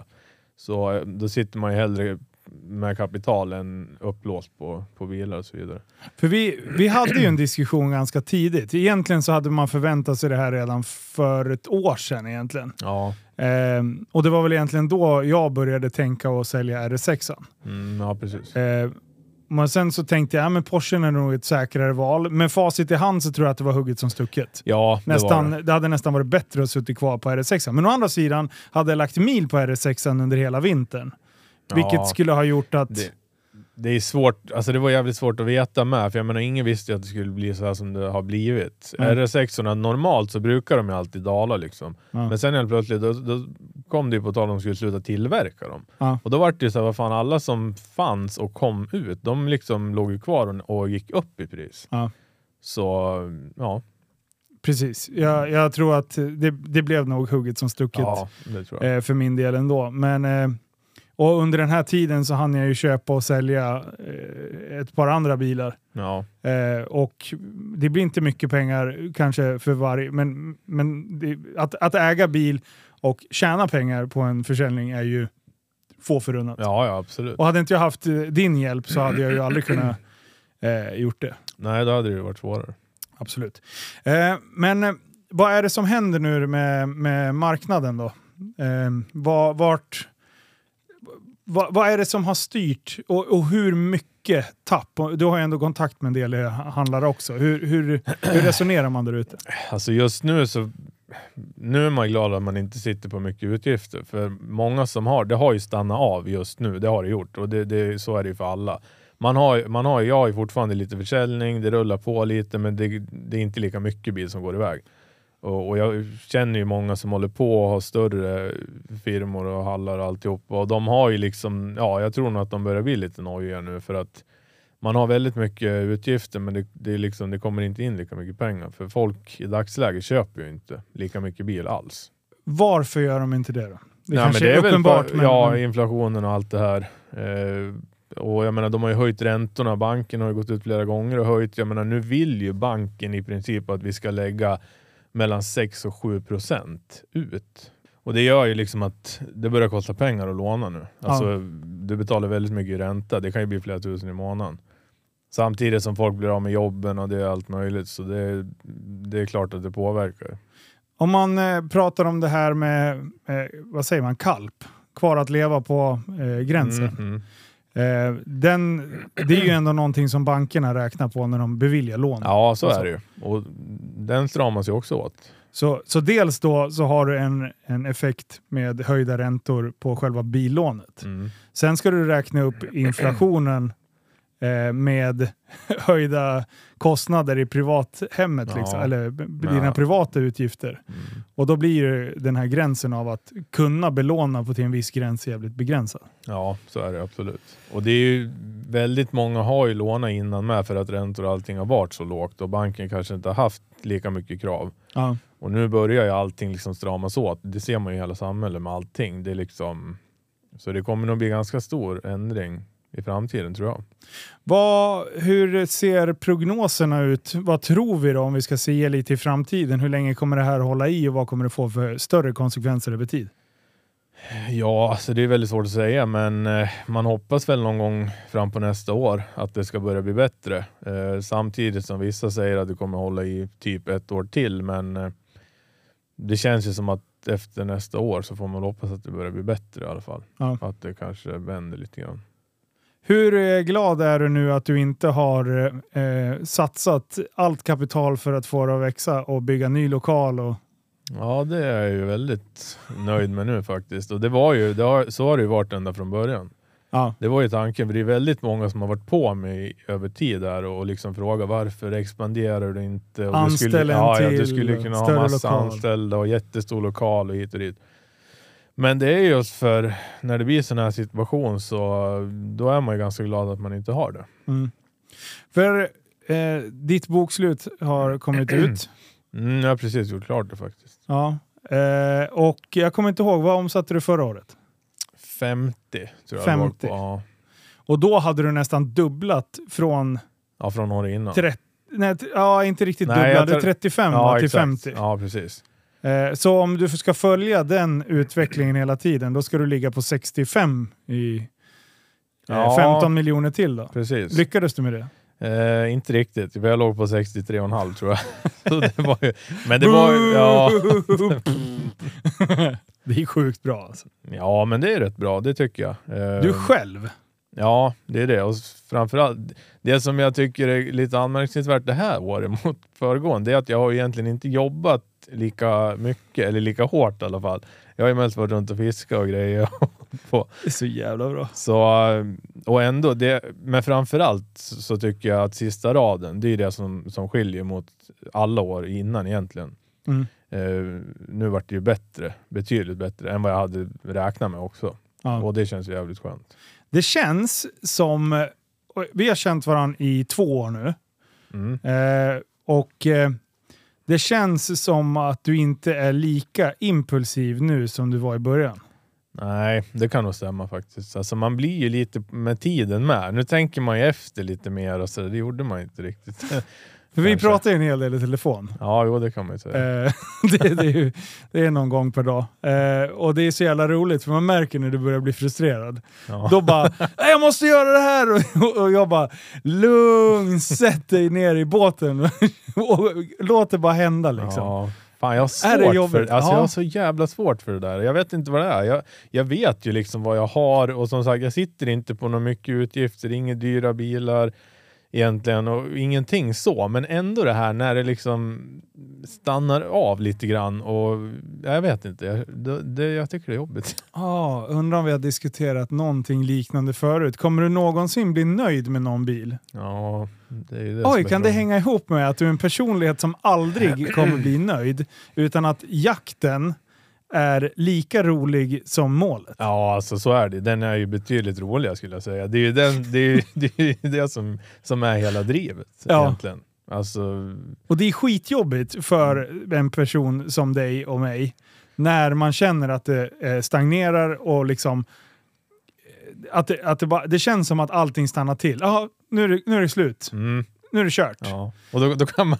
Så eh, då sitter man ju hellre med kapital än upplåst på, på bilar och så vidare. För vi, vi hade ju en diskussion ganska tidigt. Egentligen så hade man förväntat sig det här redan för ett år sedan egentligen. Ja, Ehm, och det var väl egentligen då jag började tänka att sälja RS6. mm, ja precis. Ehm, men sen så tänkte jag, ja, men Porschen är nog ett säkrare val. Med facit i hand så tror jag att det var hugget som stucket. Ja, det Nästan, det. det. hade nästan varit bättre att sitta kvar på RS6. Men å andra sidan hade jag lagt mil på RS6 under hela vintern. Vilket Ja, skulle ha gjort att... det, det är svårt, alltså det var jävligt svårt att veta med, för jag menar ingen visste ju att det skulle bli så här som det har blivit. Mm. RS6 normalt så brukar de ju alltid dala liksom. Ja. Men sen helt plötsligt, då, då kom det ju på tal om de skulle sluta tillverka dem. Ja. Och då var det ju så här, vad fan, alla som fanns och kom ut, de liksom låg ju kvar och, och gick upp i pris. Ja. Så, ja. Precis. Jag, jag tror att det, det blev nog hugget som stucket. Ja, eh, för min del ändå. Men, eh, och under den här tiden så hann jag ju köpa och sälja eh, ett par andra bilar. Ja. Eh, och det blir inte mycket pengar kanske för varje, men, men det, att, att äga bil och tjäna pengar på en försäljning är ju få förunnat. ja, ja absolut. Och hade inte jag haft eh, din hjälp så hade jag ju aldrig kunnat eh, gjort det. Nej, då hade det ju varit svårare. Absolut. Eh, men vad är det som händer nu med, med marknaden då? Eh, vart, vad, vad är det som har styrt och, och hur mycket tapp? Du har ju ändå kontakt med en del eh, handlare också. Hur, hur, hur resonerar man där ute? Alltså just nu så nu är man glad att man inte sitter på mycket utgifter. För många som har, det har ju stannat av just nu. Det har det gjort och det, det, så är det ju för alla. Man har, man har, jag har ju fortfarande lite försäljning, det rullar på lite men det, det är inte lika mycket bil som går iväg. Och, och jag känner ju många som håller på och har större firmor och hallar och alltihop. Och de har ju liksom, ja jag tror nog att de börjar bli lite nojiga nu för att man har väldigt mycket utgifter men det, det, är liksom, det kommer inte in lika mycket pengar. För folk i dagsläget köper ju inte lika mycket bil alls. Varför gör de inte det då? Det Nej, kanske men det är är uppenbart. för, men, ja, inflationen och allt det här. Eh, och jag menar, de har ju höjt räntorna. Banken har ju gått ut flera gånger och höjt. Jag menar, nu vill ju banken i princip att vi ska lägga mellan 6 och 7 procent ut. Och det gör ju liksom att det börjar kosta pengar att låna nu. Alltså, Du betalar väldigt mycket i ränta. Det kan ju bli flera tusen i månaden. Samtidigt som folk blir av med jobben och det är allt möjligt. Så det, det är klart att det påverkar. om man eh, pratar om det här med, eh, vad säger man, kalp, kvar att leva på eh, gränsen. Mm, mm. Eh, den, det är ju ändå någonting som bankerna räknar på när de beviljar lån. Ja, så Alltså. är det ju. Och den stramas ju också åt. Så, så dels då så har du en, en effekt med höjda räntor på själva billånet. Mm. Sen ska du räkna upp inflationen med höjda kostnader i privathemmet, Ja. liksom, eller dina Ja. privata utgifter. Mm. Och då blir den här gränsen av att kunna belåna på till en viss gräns jävligt begränsad. Ja, så är det absolut. Och det är ju väldigt många har ju lånat innan med för att räntor och allting har varit så lågt och banken kanske inte har haft lika mycket krav. Ja. Och nu börjar ju allting liksom stramas åt. Det ser man ju i hela samhället med allting. Det är liksom, så det kommer nog bli ganska stor ändring i framtiden tror jag. Vad, hur ser prognoserna ut? Vad tror vi då om vi ska se lite i framtiden? Hur länge kommer det här hålla i och vad kommer det få för större konsekvenser över tid? Ja, alltså det är väldigt svårt att säga men eh, man hoppas väl någon gång fram på nästa år att det ska börja bli bättre. Eh, samtidigt som vissa säger att det kommer hålla i typ ett år till men eh, det känns ju som att efter nästa år så får man hoppas att det börjar bli bättre i alla fall. Ja. Att det kanske vänder lite grann. Hur eh, glad är du nu att du inte har eh, satsat allt kapital för att få det att växa och bygga ny lokal? Och, Ja, det är jag ju väldigt nöjd med nu faktiskt. Och det var ju, det har, så har det ju varit ända från början. ja. Det var ju tanken, för det är väldigt många som har varit på mig över tid där och liksom frågat varför expanderar du inte? Och du Anställ skulle, en ja, ja, till, du skulle kunna ha massa lokal. anställda och jättestor lokal och hit och dit. Men det är just för när det blir sån här situation så då är man ju ganska glad att man inte har det. Mm. För eh, ditt bokslut har kommit ut. Mm, jag har precis gjort klart det faktiskt. Ja. Eh, och jag kommer inte ihåg, vad omsatte du förra året? 50 tror jag det var 50. på. Ja. Och då hade du nästan dubblat från ja, från året innan. 30, nej, ja inte riktigt Nej, jag dubblade, tror- 35 ja, till exakt. 50. Ja, precis. Eh, så om du ska följa den utvecklingen hela tiden, då ska du ligga på 65 i eh, Ja. 15 miljoner till då. precis. Lyckades du med det? Eh, inte riktigt, jag låg på 63,5 tror jag. Det var ju, men det var ju, ja, det är sjukt bra alltså. ja, men det är rätt bra, det tycker jag. Eh, Du själv? Ja, det är det. Och framförallt, det som jag tycker är lite anmärkningsvärt det här året mot föregående, det är att jag har egentligen inte jobbat lika mycket, eller lika hårt i alla fall. Jag har ju mest varit runt och fiskat och grejer. på. Det är så jävla bra. Så, eh, och ändå, det, men framförallt så tycker jag att sista raden, det är det som, som skiljer mot alla år innan egentligen. Mm. Eh, nu vart det ju bättre, betydligt bättre än vad jag hade räknat med också. Ja. Och det känns ju jävligt skönt. Det känns som... Vi har känt varandra i två år nu. Mm. Eh, och eh, det känns som att du inte är lika impulsiv nu som du var i början. Nej, det kan nog stämma faktiskt. Alltså man blir ju lite med tiden med. Nu tänker man ju efter lite mer och så, det gjorde man inte riktigt. För vi Kanske. pratar ju en hel del i telefon. Ja, jo det kan man ju säga. Eh, det, det, är ju, det är någon gång per dag. Eh, och det är så jävla roligt för man märker när du börjar bli frustrerad. Ja. Då bara "Nej, “Jag måste göra det här!” och, och jag bara “Lugn, sätt dig ner i båten och låt det bara hända” liksom. Ja, Fan, jag har Är det svårt jobbigt? för alltså, Ja. Jag har så jävla svårt för det där. Jag vet inte vad det är. Jag, jag vet ju liksom vad jag har och som sagt, jag sitter inte på några mycket utgifter, inga dyra bilar egentligen och ingenting så. Men ändå det här när det liksom stannar av lite grann och jag vet inte. Jag, det, det, jag tycker det är jobbigt. Ja, undrar om vi har diskuterat någonting liknande förut. Kommer du någonsin bli nöjd med någon bil? Ja, det är det Oj, kan det hänga ihop med att du är en personlighet som aldrig kommer bli nöjd, utan att jakten är lika rolig som målet? Ja, alltså så är det. Den är ju betydligt roligare skulle jag säga. Det är ju den, det, är, det, är det som, som är hela drivet Ja. egentligen. Alltså, Och det är skitjobbigt för en person som dig och mig när man känner att det eh, stagnerar och liksom eh, att, det, att det, bara, det känns som att allting stannar till. Ja, nu är det, nu är det slut. mm, Nu är det kört. ja. Och då, då kan man,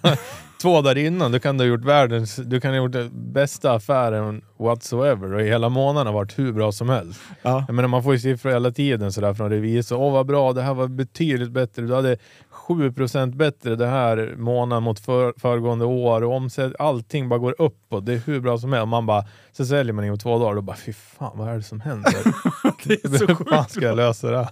två dagar innan, du kan du ha gjort världens, du kan ha gjort den bästa affären whatsoever och hela månaden har varit hur bra som helst. Ja. Jag menar, man får ju siffror hela tiden sådär från revisor. Åh vad bra, det här var betydligt bättre. Du hade 7% bättre det här månaden mot för, föregående år och omsätt, allting bara går uppåt. Det är hur bra som helst. Man bara, så säljer man inom två dagar och då bara fy fan vad är det som händer? Det är så Hur fan sjukt. ska jag lösa det här?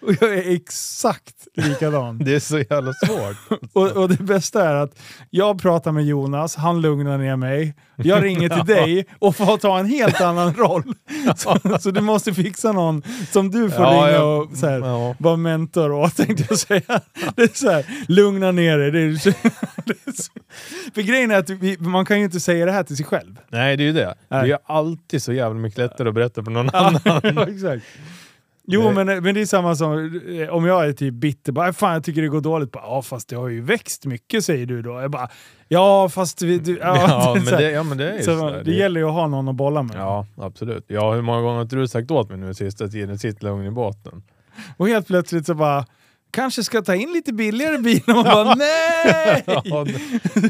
Och jag är exakt likadan. Det är så jävla svårt. Och, och det bästa är att jag pratar med Jonas, han lugnar ner mig. Jag ringer till dig och får ta en helt annan roll. Så, så du måste fixa någon som du får Ja, ringa och så här, ja. vara mentor åt, tänkte jag säga. Det är så här, lugna ner dig. Det är, så, det är så. För grejen är att vi, man kan ju inte säga det här till sig själv. Nej, det är ju det. Det är ju alltid så jävla mycket lättare att berätta för någon annan. ja, exakt. Jo, men, men det är samma som eh, om jag är typ bitter. Bara, fan, jag tycker det går dåligt. Bara, ja, fast det har ju växt mycket, säger du då. Jag bara, ja, fast... Vi, du, ja, Ja, det men det, ja, men det är så så där. det gäller ju att ha någon att bolla med. Ja, absolut. Ja, hur många gånger har inte du sagt åt mig nu sista tiden? Sitt lugn i båten. Och helt plötsligt så bara, kanske ska ta in lite billigare bil. Och man bara, nej!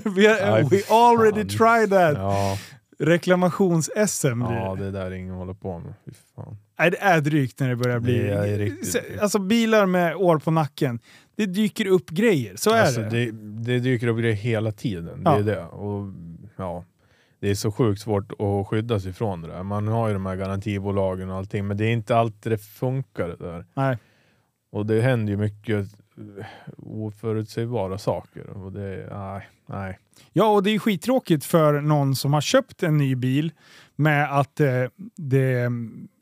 We, are, we already tried that. ja, Reklamations-SM blir ja, det. det där är ingen håller på med. Fy fan. Nej, det är drygt när det börjar bli... Det är riktigt drygt. Alltså bilar med år på nacken. Det dyker upp grejer, så är Alltså, det. det. Det dyker upp grejer hela tiden. Det Ja. är det. Och, ja, det är så sjukt svårt att skydda sig från det där. Man har ju de här garantibolagen och allting, men det är inte alltid det funkar det där. Nej. Och det händer ju mycket oförutsägbara saker. Och det, nej, nej. Ja, och det är skittråkigt för någon som har köpt en ny bil med att eh, det,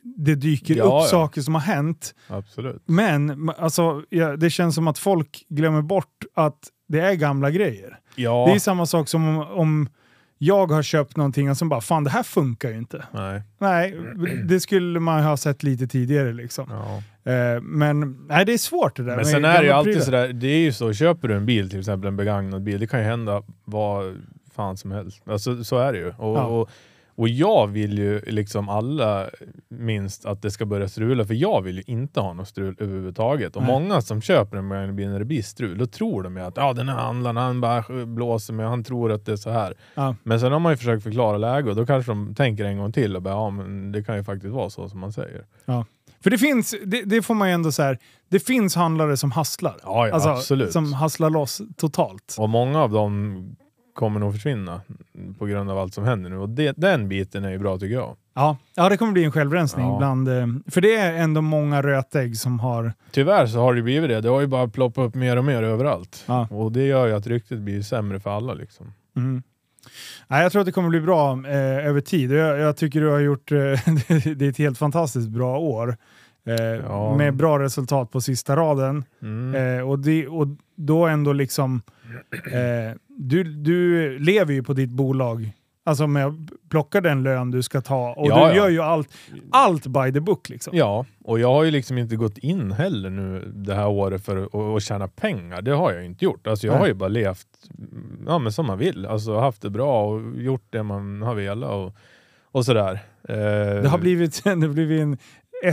det dyker Ja, upp ja. saker som har hänt. Absolut. Men alltså, ja, det känns som att folk glömmer bort att det är gamla grejer. Ja, Det är samma sak som om, om jag har köpt någonting och som bara “fan det här funkar ju inte”. nej. Nej, det skulle man ha sett lite tidigare liksom. Ja. Eh, men nej, det är svårt det där. Men sen är det ju alltid sådär, det är ju så, köper du en bil, till exempel en begagnad bil, det kan ju hända vad fan som helst. Alltså, så är det ju. Och, Ja. och, och jag vill ju liksom alla minst att det ska börja strula, för jag vill ju inte ha något strul överhuvudtaget. Och Nej. många som köper en bil när det blir strul, då tror de ju att ja, den här handlaren han bara blåser mig, han tror att det är så här. Ja. Men sen har man ju försökt förklara läget och då kanske de tänker en gång till och bara ja, men det kan ju faktiskt vara så som man säger. För det finns, det, det får man ju ändå så här, det finns handlare som hasslar. Ja, ja alltså, absolut. Som hasslar loss totalt. Och många av dem kommer nog försvinna på grund av allt som händer nu. Och det, den biten är ju bra tycker jag. Ja, ja det kommer bli en självrensning. Ja. Bland, eh, för det är ändå många rötägg som har... Tyvärr så har det blivit det. Det har ju bara ploppat upp mer och mer överallt. Ja. Och det gör ju att ryktet blir sämre för alla. Liksom. Mm. Nej, jag tror att det kommer bli bra eh, över tid. Jag, jag tycker du har gjort... Eh, det är ett helt fantastiskt bra år. Eh, Ja. Med bra resultat på sista raden. Mm. Eh, och, det, och då ändå liksom... Du, du lever ju på ditt bolag. Alltså med att plocka den lön du ska ta. Och Ja, du ja. gör ju allt, allt by the book. Liksom. Ja, och jag har ju liksom inte gått in heller nu det här året för att, att tjäna pengar. Det har jag inte gjort. Alltså jag Nej. har ju bara levt ja, men som man vill. Alltså haft det bra och gjort det man har velat och, och sådär. Eh, Det har blivit, det har blivit en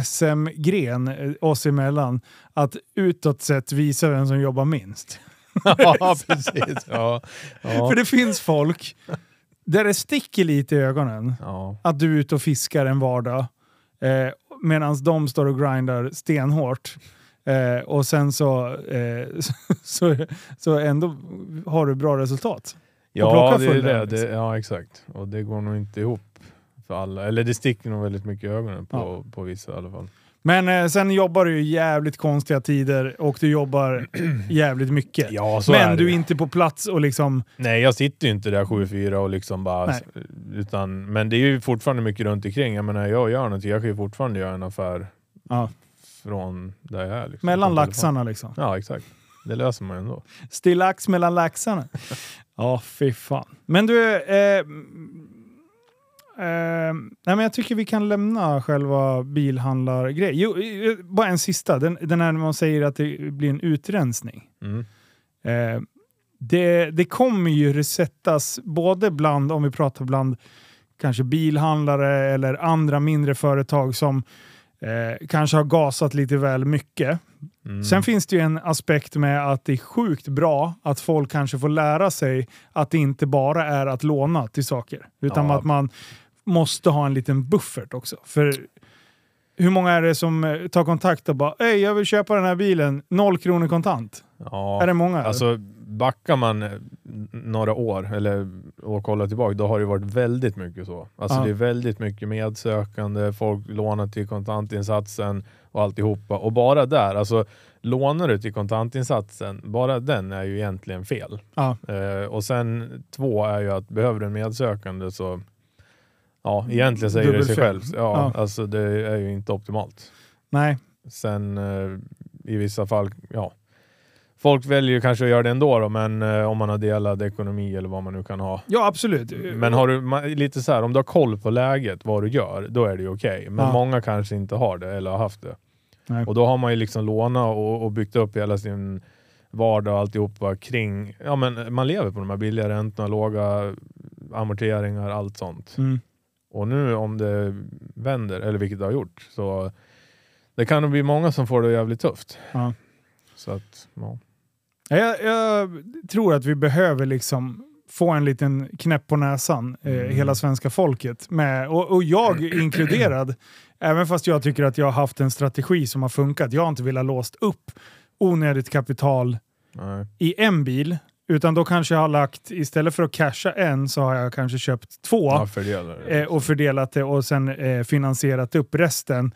SM-gren eh, oss emellan. Att utåt sett visa vem som jobbar minst. Ja, precis. Ja, ja, För det finns folk där det sticker lite i ögonen ja. att du är ute och fiskar en vardag eh, medan de står och grindar stenhårt. Eh, och sen så, eh, så, så ändå har du bra resultat. Ja, det är det. det. liksom. Ja, exakt. Och det går nog inte ihop för alla. Eller det sticker nog väldigt mycket i ögonen på, Ja. på vissa i alla fall. Men eh, sen jobbar du ju jävligt konstiga tider och du jobbar jävligt mycket. Ja, så Men är du är inte på plats och liksom... Nej, jag sitter ju inte där 7-4 och liksom bara... Nej. Utan, men det är ju fortfarande mycket runt omkring. Jag menar, jag gör någonting. Jag kan ju fortfarande göra en affär Ja, från där jag är. Liksom, mellan telefon. laxarna liksom. Ja, exakt. Det löser man ju ändå. Stillax mellan laxarna. Ja, fy fan. Men du, eh, eh, nej men jag tycker vi kan lämna själva bilhandlargrejen. Jo, eh, bara en sista. Den, den här när man säger att det blir en utrensning. Mm. Eh, det, det kommer ju resettas både bland, om vi pratar bland kanske bilhandlare eller andra mindre företag som eh, kanske har gasat lite väl mycket. Mm. Sen finns det ju en aspekt med att det är sjukt bra att folk kanske får lära sig att det inte bara är att låna till saker. Utan Ja. att man måste ha en liten buffert också. För hur många är det som eh, tar kontakt och bara Ey, jag vill köpa den här bilen, noll kronor kontant. Ja. Är det många? Alltså backar man eh, några år eller och kollar tillbaka, då har det varit väldigt mycket så. Alltså Ja. det är väldigt mycket medsökande, folk lånar till kontantinsatsen och alltihopa. Och bara där, alltså lånar du till kontantinsatsen, bara den är ju egentligen fel. Ja. Eh, och sen två är ju att behöver du en medsökande så Ja, egentligen säger det sig själv. Ja, Ja. Alltså det är ju inte optimalt. Nej. Sen eh, i vissa fall, ja. Folk väljer ju kanske att göra det ändå då, men eh, om man har delad ekonomi eller vad man nu kan ha. Ja, absolut. Men har du ma- lite så här, om du har koll på läget, vad du gör, då är det ju okej. Men Ja. många kanske inte har det eller har haft det. Nej. Och då har man ju liksom lånat och, och byggt upp hela sin vardag och alltihopa kring, ja men man lever på de här billiga räntorna, låga amorteringar, allt sånt. Mm. Och nu om det vänder, eller vilket det har gjort, så det kan nog bli många som får det jävligt tufft. Ja. Så att, ja. Jag, jag tror att vi behöver liksom få en liten knäpp på näsan, eh, Mm. hela svenska folket. Med, och, och jag inkluderad, även fast jag tycker att jag har haft en strategi som har funkat. Jag har inte velat låst upp onödigt kapital Nej. i en bil, utan då kanske jag har lagt, istället för att casha en, så har jag kanske köpt två Ja, fördelar det. eh, och fördelat det och sen eh, finansierat upp resten.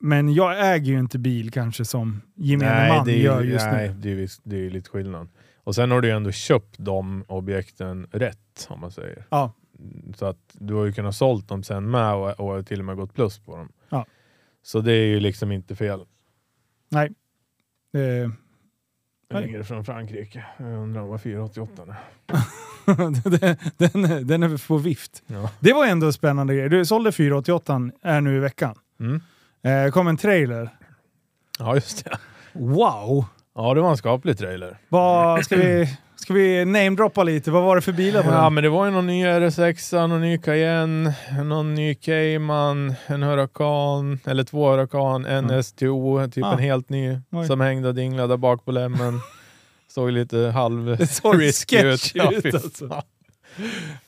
Men jag äger ju inte bil kanske som gemene man det är, gör ju- just nej, nu. det visst- det är ju lite skillnad. Och sen har du ju ändå köpt de objekten rätt, om man säger. Ja. Så att du har ju kunnat sålt dem sen med och, och till och med gått plus på dem. Ja. Så det är ju liksom inte fel. Nej. Eh, Ringer från Frankrike. Jag undrar vad 488 är. den, den är på vift. Ja. Det var ändå en spännande grej. Du sålde 488 är nu i veckan. Mm. Eh, kom en trailer. ja, just det. Wow! Ja, det var en skaplig trailer. Vad, ska, vi, ska vi namedroppa lite? Vad var det för bilar på Ja, men det var ju någon ny RS6, någon ny Cayenne, någon ny Cayman, en Huracan, eller två Huracan, en Ja. STO, typ Ah. en helt ny, Oj. som hängde och dinglade där bak på lämmen. Såg lite halv Det såg sketch Ja, ut fy alltså. fan.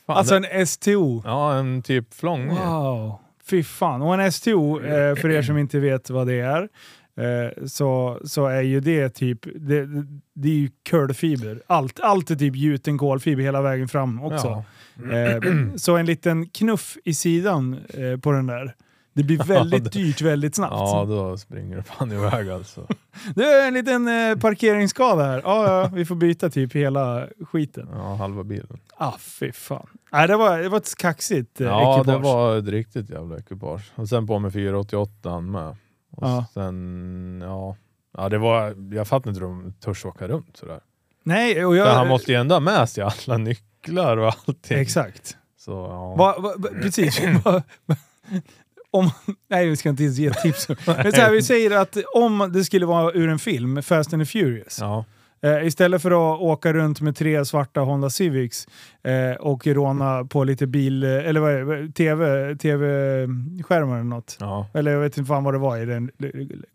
Alltså en STO. Ja, en typ flång. Wow! Fy fan. Och en STO, eh, för er som inte vet vad det är, eh, så, så är ju det typ, det, det är ju curlfiber. Allt, allt är typ gjuten kolfiber hela vägen fram också. Ja. Eh, så en liten knuff i sidan eh, på den där. Det blir väldigt det- dyrt väldigt snabbt. ja, då springer det fan iväg alltså. Är en liten eh, parkeringsskada här. Ja, ja, vi får byta typ hela skiten. Ja, halva bilen. Ah, fy fan. Nej, det, var, det var ett kaxigt eh, Ja, ekipage. det var ett riktigt jävla ekipage. Och sen på med 488 med. Och Ja. sen, ja. Ja, det var, jag fattar inte hur de törs åka runt sådär. Nej, och jag... han måste ju ändå ha med sig alla nycklar och allting. Exakt. Så, ja. Va, va, va, precis. Om, nej, vi ska inte ens ge tips. Men så här, vi säger att om det skulle vara ur en film, Fast and the Furious, Ja. Eh, istället för att åka runt med tre svarta Honda Civics eh, och råna på lite bil, eh, eller vad är det, TV, TV-skärmar eller något. Ja. Eller jag vet inte fan vad det var i den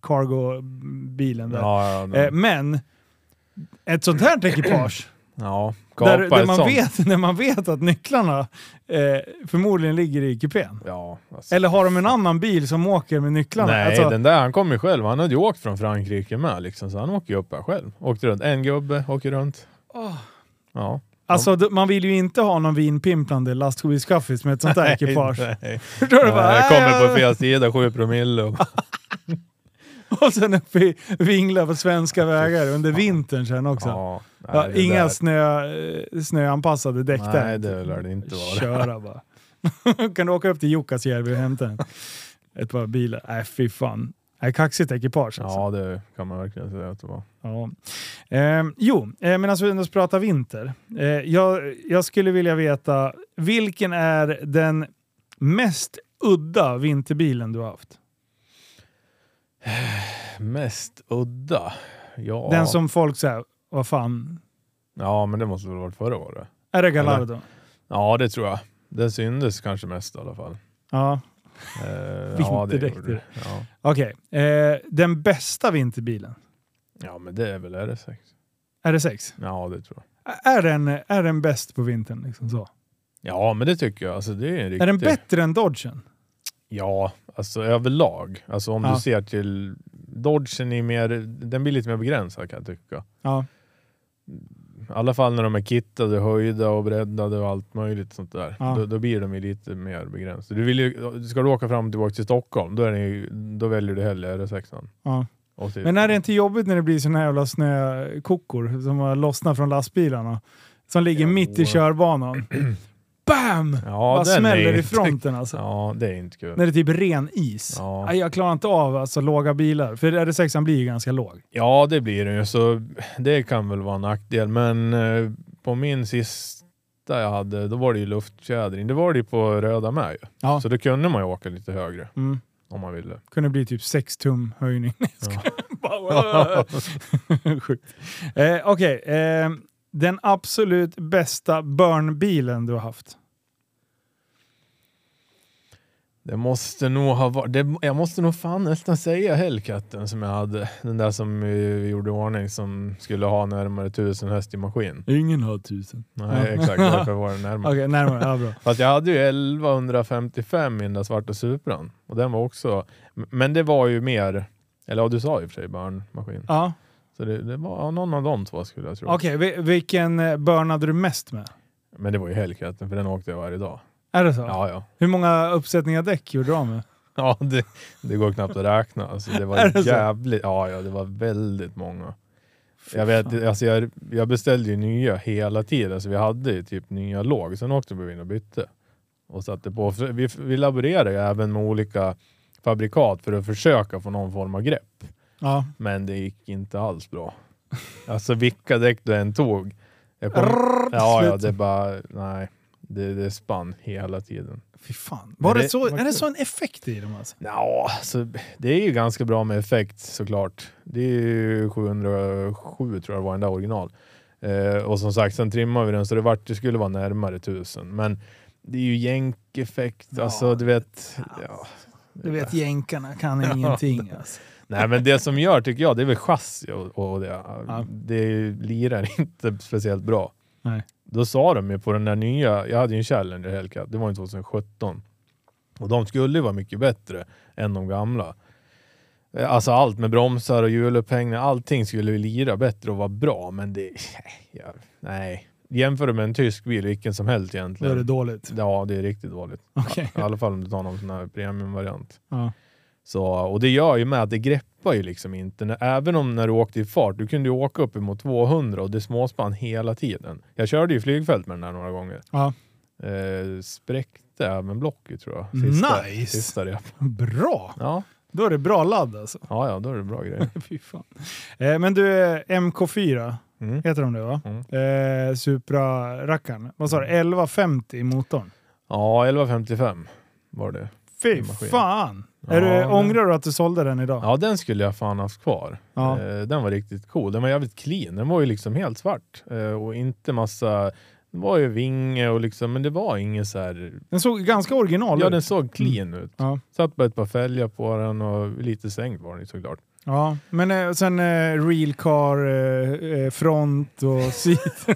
cargo-bilen där. Ja, ja, Eh, men ett sånt här ekipage, ja. där, där, man sånt. vet, där man vet att nycklarna eh, förmodligen ligger i kupén. Ja, alltså. Eller har de en annan bil som åker med nycklarna? Nej, Alltså, den där han kom ju själv. Han hade ju åkt från Frankrike med liksom, så han åker ju upp här själv. Åkte runt. En gubbe åker runt. åh. Ja. Alltså man vill ju inte ha någon vinpimplande lastbilschaffis med ett sånt där ekipage. Nej, Förstår du? nej. Bara, Jag kommer på "Äh!" fel sida, 7 promille. Och, Och sen uppe i vingla på svenska vägar under vintern sen också. ja, nej, Ja, inga där- snö, eh, snöanpassade däck där. Nej, det lär det inte vara. Köra bara. kan du åka upp till Jukkasjärvi och hämta en? ett par bilar. Nej, fy fan. Nej, kaxigt ekipage alltså. Ja, det kan man verkligen säga att det var. Ja. Ehm, jo, eh, men alltså ändå prata vinter. Eh, jag, jag skulle vilja veta, vilken är den mest udda vinterbilen du har haft? Mest udda? Ja. Den som folk säger, vad fan, ja, men det måste väl varit förra året? är det Gallardo? Ja, det tror jag. Den syndes kanske mest i alla fall. Ja, Eh, ja, det Vinterdäck, gjorde det. Ja. okej. Eh, den bästa vinterbilen? ja, men det är väl RS6. RS6? Ja, det tror jag. Är den, är den bäst på vintern? Liksom så? Ja, men det tycker jag. Alltså, det är en riktig... Är den bättre än Dodgen? Ja, alltså överlag. Alltså om Ja. du ser till Dodgen är mer, den blir lite mer begränsad kan jag tycka. Ja. I alla fall när de är kittade, höjda och breddade och allt möjligt sånt där. Ja. Då, då blir de ju lite mer begränsade. Du vill ju, ska du åka fram och tillbaka till Stockholm, då, är ju, då väljer du hellre RS6. ja. Men är det inte jobbigt när det blir såna jävla snökockor som har lossnat från lastbilarna? Som ligger Jo. mitt i körbanan. BAM! ja, den är smäller i inte- fronten alltså. Ja, det är inte kul. När det är typ ren is. Ja. Nej, jag klarar inte av alltså, låga bilar. För RS6 blir ju ganska låg. Ja, det blir det ju. Så det kan väl vara en nackdel. Men eh, på min sista jag hade, då var det ju luftfjädring. Det var det ju på röda med ju. Ja. Så då kunde man ju åka lite högre Mm. om man ville. Kunde bli typ 6 tum höjning. Ja. Sjukt. Eh, Okej, eh, den absolut bästa burnbilen du har haft? Det måste nog ha varit, det, jag måste nog fan nästan säga Hellcatten som jag hade. Den där som vi gjorde i ordning som skulle ha närmare tusen häst i maskin. Ingen har tusen. Nej exakt, därför var den närmare. Okej, närmare. Ja, bra. Fast jag hade ju 1155 i den där svarta Supran. Och den var också, men det var ju mer, eller ja du sa ju för sig barnmaskin. Ja, Så det, det var ja, någon av de två skulle jag tro. okej. vi- Vilken eh, burnade du mest med? Men det var ju Hellcatten för den åkte jag varje dag. Är det så? Ja, ja. Hur många uppsättningar däck gjorde du av med? Ja, det, det går knappt att räkna. Alltså, det var Är det så? jävligt, ja, ja, det var väldigt många. Jag, vet, alltså jag, jag beställde ju nya hela tiden, så vi hade ju typ nya låg. Sen åkte vi in och bytte. Och satte på. För Vi, vi laborerar ju även med olika fabrikat för att försöka få någon form av grepp. Ja. Men det gick inte alls bra. Alltså vilka däck du än tog. Jag kom, Rrrr, ja, ja, det bara, nej. Det, det spann hela tiden. Fy fan. Var det det så, är det så en effekt i dem alltså? Ja, alltså, det är ju ganska bra med effekt såklart. Det är ju 707 tror jag var den där original. Eh, och som sagt, sen trimmade vi den så det, vart, det skulle vara närmare 1000. Men det är ju jänkeffekt, Ja, alltså du vet. Ja. Du vet jänkarna kan ingenting alltså. Nej men det som gör tycker jag, det är väl chassi och, och det. Ja. Det lirar inte speciellt bra. Nej. Då sa de ju på den där nya, jag hade ju en Challenger Hellcat, det var ju 2017. Och de skulle ju vara mycket bättre än de gamla. Eh, Alltså allt med bromsar och hjulupphängningar, allting skulle ju lira bättre och vara bra, men det... Ja, nej. Jämför det med en tysk bil, vilken som helst Då är egentligen. det dåligt. Ja, det är riktigt dåligt. Okej. I alla fall om du tar någon sån här premiumvariant. Ja. Så, och det gör ju med att det greppar ju liksom inte. Även om när du åkte i fart, du kunde ju åka upp emot 200 och det småspann hela tiden. Jag körde ju flygfält med den där några gånger. Ja. Eh, spräckte även blocket tror jag. Sista, Nice! Sista rep. Bra! Ja. Då är det bra ladd alltså. ja, ja, då är det bra grejer. Fy fan. Eh, men du, eh, MK4 Mm. heter de det va? Mm. Eh, Supra-rackaren. Vad sa du? 1150 i motorn? Ja, 1155 var det. Fy fan! Ja, är du, den- Ångrar du att du sålde den idag? Ja, den skulle jag fan haft kvar. Ja. Eh, den var riktigt cool. Den var jävligt clean. Den var ju liksom helt svart. Eh, och inte massa... Det var ju vinge och liksom, men det var inget så här... Den såg ganska original Ja, ut. den såg clean ut. Ja. Satt bara ett par fälgar på den och lite sänkt var den såklart. Ja, men eh, sen eh, real car, eh, eh, front och sidor.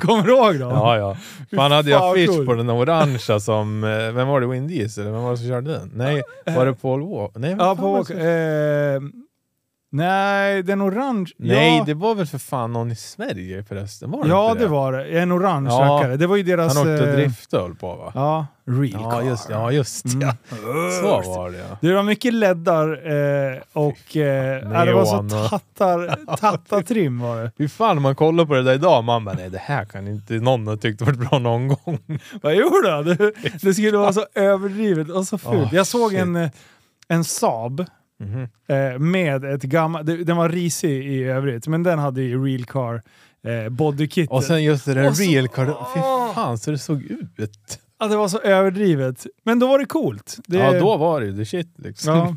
Kommer du ihåg dem? Ja, ja. Fan hade jag cool. på den orangea som... eh, Vem var det? Win Diesel? Eller vem var det som körde den? Nej, var det Paul Walker? Nej, vem Ja, fan på var det Walker. som- Eh, Nej, den orange. Nej, ja, det var väl för fan någon i Sverige förresten? Var det ja inte det var det. En orange Ja. rackare. Det var ju deras... Han åkte eh, driftade höll på va? Ja, real Ja, car. just, ja, just Mm. ja. Så var det ja. Det var mycket leddar eh, och eh, det var så tattar, tattartrim var det. Fy fan, om man kollar på det där idag, man bara nej det här kan inte någon ha tyckt varit bra någon gång. Vad gjorde? Det, det skulle vara så överdrivet och så fult. Oh, Jag såg shit. en, eh, en Saab Mhm. eh, med ett gammalt... Den var risig i övrigt, men den hade ju real car eh, bodykit. Och sen just det där så- real car, fy fan så det såg ut. Ja, det var så överdrivet. Men då var det coolt. Det, Ja då var det ju the shit liksom. Ja.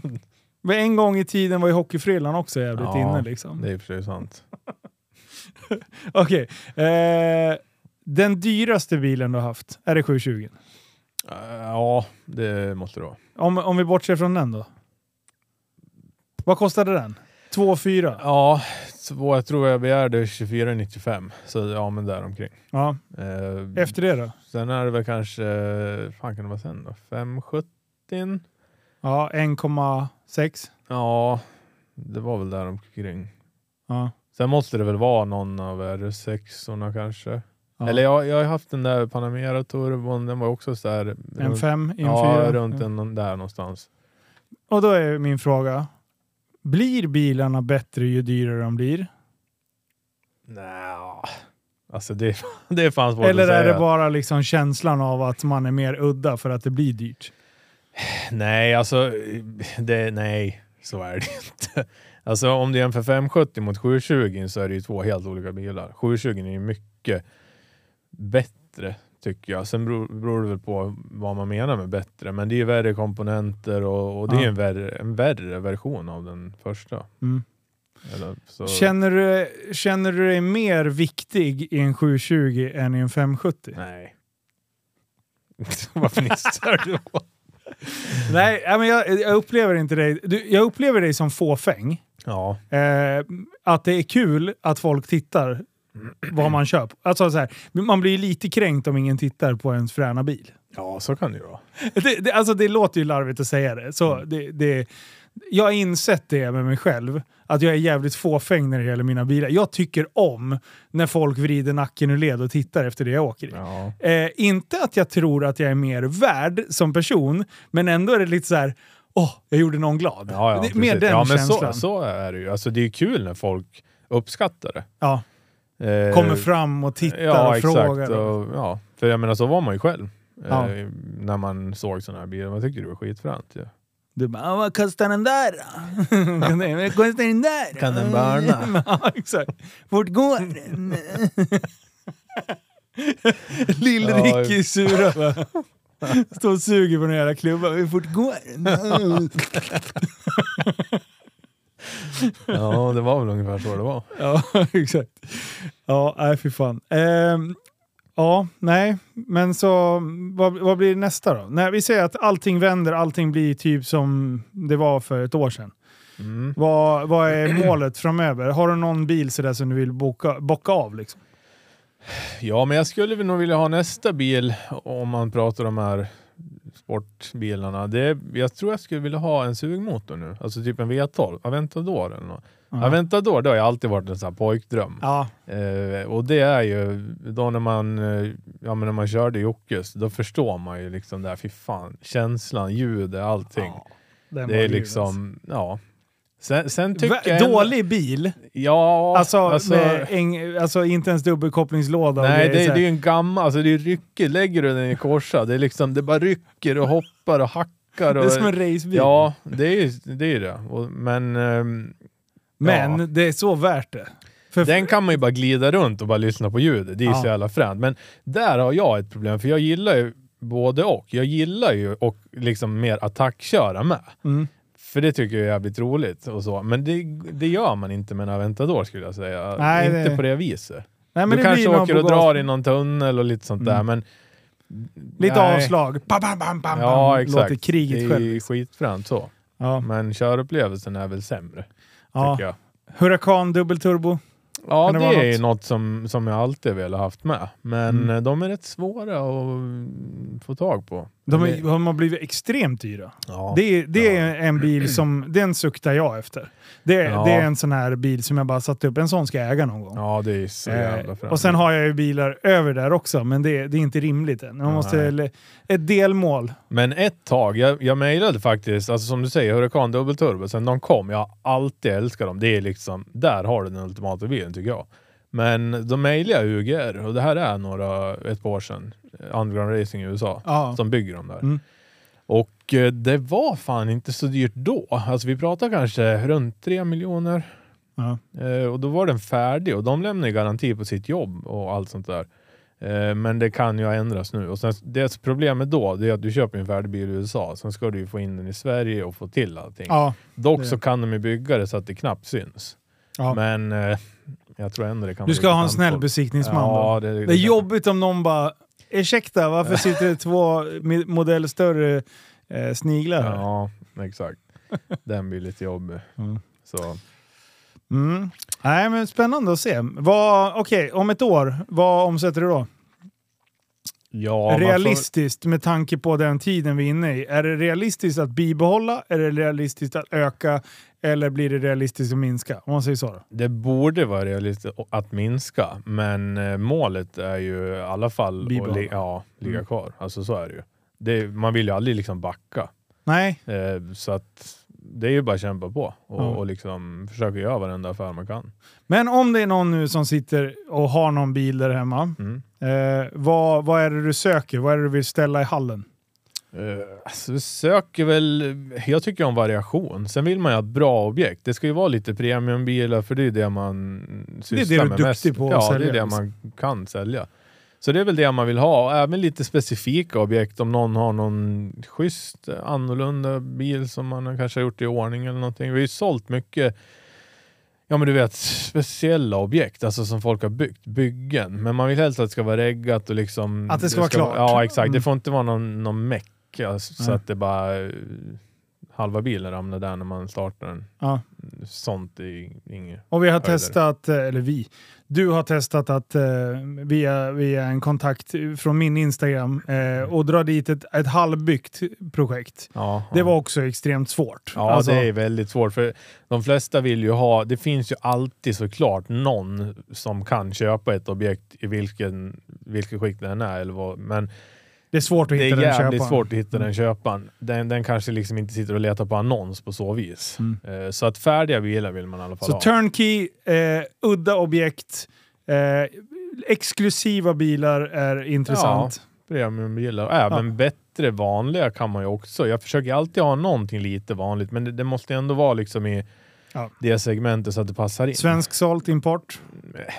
Men en gång i tiden var ju hockeyfrillan också jävligt Ja, inne liksom. Det är sig sant. Okej. Eh, den dyraste bilen du har haft, är det 720? Eh, Ja, det måste det vara. Om, om vi bortser från den då? Vad kostade den? 2 4? Ja, så jag tror jag begärde 24,95. Så ja, men där omkring. Ja. Eh, Efter det då? Sen är det väl kanske, fan kan det vara sen då? 570? Ja, 1,6. Ja, det var väl där omkring. Ja. Sen måste det väl vara någon av R6orna kanske. Ja. Eller jag, jag har haft den där Panamera Turbon, den var också så där. en runt- 5, en 4. Ja, runt en, där någonstans. Och då är min fråga. Blir bilarna bättre ju dyrare de blir? Nja, alltså det, det är fan svårt Eller att är säga. det bara liksom känslan av att man är mer udda för att det blir dyrt? Nej, alltså det, nej, så är det inte. Alltså om du jämför 570 mot 720 så är det ju två helt olika bilar. 720 är ju mycket bättre tycker jag. Sen beror, beror det väl på vad man menar med bättre. Men det är ju värre komponenter och, och det är Ja. en, värre, en värre version av den första. Mm. Eller, Känner, du, känner du dig mer viktig i en 720 än i en 570? Nej. Vad fnissar du på? Nej, men jag, jag upplever inte dig. Du, jag upplever dig som fåfäng. Ja, Eh, att det är kul att folk tittar vad man köper. Alltså, så här, man blir lite kränkt om ingen tittar på ens fräna bil. ja så kan det ju vara. Det, det, alltså det låter ju larvigt att säga det. Så Mm. det, det. Jag har insett det med mig själv, att jag är jävligt fåfäng när det gäller mina bilar. Jag tycker om när folk vrider nacken ur led och tittar efter det jag åker i. Ja. Eh, inte att jag tror att jag är mer värd som person, men ändå är det lite så här. åh, jag gjorde någon glad. Ja, ja, mer den ja, men känslan. så, så är det ju. Alltså, det är ju kul när folk uppskattar det. Ja, kommer fram och tittar ja, och exakt. frågar. Och, ja. För jag menar, så var man ju själv. Ja. Eh, när man såg sådana här bilar. Man tyckte det var skitfränt. Ja. Du bara, "Ah, vad kostar den där då? vad kostar den där? då?" Kan den burna? ja, exakt. Vart går den? Lill-Ricky i sura va? Står och suger på den jävla klubban. Hur fort går den? ja, det var väl ungefär så det var. ja, exakt. Ja, nej fy fan. Ehm, ja, nej, men så vad, vad blir nästa då? Nej, vi säger att allting vänder, allting blir typ som det var för ett år sedan. Mm. Vad, vad är målet framöver? Har du någon bil sådär som du vill boka, bocka av? Liksom? Ja, men jag skulle nog vilja ha nästa bil om man pratar om de här sportbilarna. Det, jag tror jag skulle vilja ha en sugmotor nu. Alltså typ en V12, Aventador eller något. Ja. Aventador, det har ju alltid varit en sån här pojkdröm. Ja, Eh, och det är ju, då när man, eh, ja, men när man körde Jockes, då förstår man ju liksom det här, fy fan, känslan, ljudet, allting. Ja, det är liksom, ja. Sen, sen alltså. tycker. Dålig bil, Ja, alltså, med en, alltså inte ens dubbelkopplingslåda. Nej, det, så det är ju en gammal, alltså det är ryckigt. Lägger du den i korsa, det är liksom, det bara rycker och hoppar och hackar. Och, det är som en racebil. Ja, det är ju det. Är det. Och, men ehm, Men ja. det är så värt det. För den kan man ju bara glida runt och bara lyssna på ljudet. Det är Ja. så jävla fränt. Men där har jag ett problem, för jag gillar ju både och. Jag gillar ju och liksom mer attackköra med. Mm. För det tycker jag är jävligt roligt och så. Men det, det gör man inte med en Aventador skulle jag säga. Nej, inte det- på det viset. Nej, men du kanske åker och drar i någon tunnel och lite sånt där, Mm. men... Lite Nej. avslag. Bam, bam, bam, bam, Ja, exakt. Låter kriget det är själv. skitfränt så. Ja. Men körupplevelsen är väl sämre, Ja. tycker jag. Dubbelturbo. Ja, det det, är något? något som, som jag alltid velat haft med. Men Mm. eh, de är rätt svåra att få tag på. De, är, de har blivit extremt dyra. Ja. Det, är- det Ja. är en bil som, den suktar jag efter. Det, Ja. det är en sån här bil som jag bara satt upp, en sån ska jag äga någon gång. ja, det är så jävla Eh, och sen har jag ju bilar över där också, men det, det är inte rimligt än. Man måste, ett delmål. Men ett tag, jag, jag mejlade faktiskt, alltså som du säger, Huracan dubbelturbo, sen de kom, jag har alltid älskat dem. Det är liksom, där har du den ultimata bilen tycker jag. Men då mejlade UGR och det här är några, ett par år sedan, eh, Underground Racing i USA, Ja. som bygger dem där. Mm. Och eh, det var fan inte så dyrt då. Alltså vi pratar kanske runt 3 miljoner. Ja. Eh, och då var den färdig och de lämnar ju garanti på sitt jobb och allt sånt där. Eh, men det kan ju ändras nu. Och sen, det problemet då det är att du köper en färdig bil i USA, sen ska du ju få in den i Sverige och få till allting. Ja, Dock det- så kan de ju bygga det så att det knappt syns. ja. Men eh, jag tror ändå det kan Du ska ha en snäll besiktningsman Ja, då. det, Det är jobbigt om någon bara Ursäkta, varför sitter det två modell större eh, sniglar här? Ja, exakt. Den blir lite jobbig. Mm. Så. Mm. Nej, men spännande att se. Okej, om ett år, vad omsätter du då? Ja, man får- realistiskt med tanke på den tiden vi är inne i. Är det realistiskt att bibehålla? Är det realistiskt att öka? Eller blir det realistiskt att minska? Om man säger så. Då. Det borde vara realistiskt att minska, men eh, målet är ju i alla fall att li- ja, ligga Mm. kvar. Alltså så är det ju. Det, man vill ju aldrig liksom backa. Nej, Eh, så att det är ju bara att kämpa på och, Ja. och liksom försöka göra varenda affär man kan. men om det är någon nu som sitter och har någon bil där hemma. Mm. Eh, vad, vad är det du söker? Vad är det du vill ställa i hallen? Uh, alltså, söker väl, jag tycker om variation. Sen vill man ju ha ett bra objekt. Det ska ju vara lite premiumbilar för det är det man sysslar det du är med duktig mest. på att Ja, det är det liksom. man kan sälja. Så det är väl det man vill ha. Även lite specifika objekt om någon har någon schysst eh, annorlunda bil som man kanske har gjort i ordning eller någonting. Vi har ju sålt mycket Ja men du vet, speciella objekt, alltså som folk har byggt, byggen. Men man vill helst att det ska vara reggat och liksom... Att det ska vara klart. Ja exakt, Mm. det får inte vara någon, någon meck, alltså, så Nej. att det bara... eh, Halva bilen ramlar där när man startar den. Ja. Sånt är inget... Och vi har Höjder. testat, eh, eller vi, du har testat att eh, via, via en kontakt från min Instagram eh, och dra dit ett, ett halvbyggt projekt. Ja, Det var också extremt svårt. Ja, Alltså, det är väldigt svårt. För de flesta vill ju ha... Det finns ju alltid såklart någon som kan köpa ett objekt i vilken, vilket skick den är. Eller vad, men det är svårt att det hitta är den jävligt köparen. svårt att hitta Mm. den köparen. Den, den kanske liksom inte sitter och letar på annons på så vis. Mm. Eh, Så att färdiga bilar vill man i alla fall Så ha. turnkey, eh, udda objekt, eh, exklusiva bilar är intressant. Premiumbilar. Och Även bättre vanliga kan man ju också. Jag försöker alltid ha någonting lite vanligt, men det, det måste ändå vara liksom i Ja. det segmentet så att det passar in. Svensk sålt import.